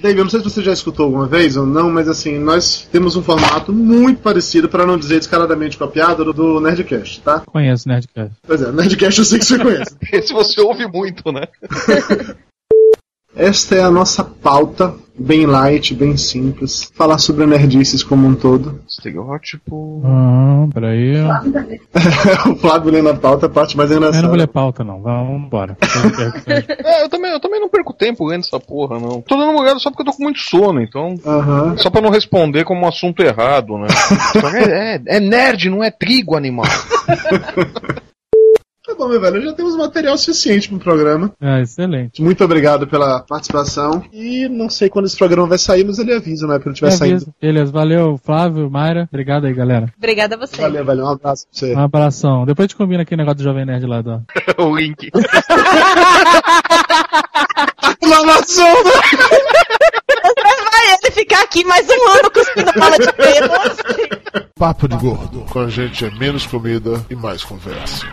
Dave, eu não sei se você já escutou alguma vez ou não, mas assim, nós temos um formato muito parecido, para não dizer descaradamente copiado, do- do Nerdcast, tá? Conheço o Nerdcast. Pois é, Nerdcast eu sei que você conhece. Esse você ouve muito, né? Esta é a nossa pauta, bem light, bem simples. Falar sobre nerdices como um todo. Estereótipo. Ah, peraí. Eu o Flávio lendo a pauta é a parte mais não vou engraçada. ler pauta, não. Vamos embora. É, eu também, eu também não perco tempo lendo essa porra, não. Tô dando uma olhada só porque eu tô com muito sono, então. Aham. Só pra não responder como um assunto errado, né? é, é, é nerd, não é trigo, animal. Bom, meu velho, já temos material suficiente pro programa. É, excelente. Muito obrigado pela participação. E não sei quando esse programa vai sair, mas ele avisa, né? Quando tiver saindo. Beleza, valeu, Flávio, Mayra. Obrigado aí, galera. Obrigada a você. Valeu, velho. Um abraço pra você. Um abração. Depois a gente combina aquele negócio do Jovem Nerd lá, do... o link. Lavação! ficar aqui mais um ano cuspindo bala de pelo. Papo de gordo. Com a gente é menos comida e mais conversa.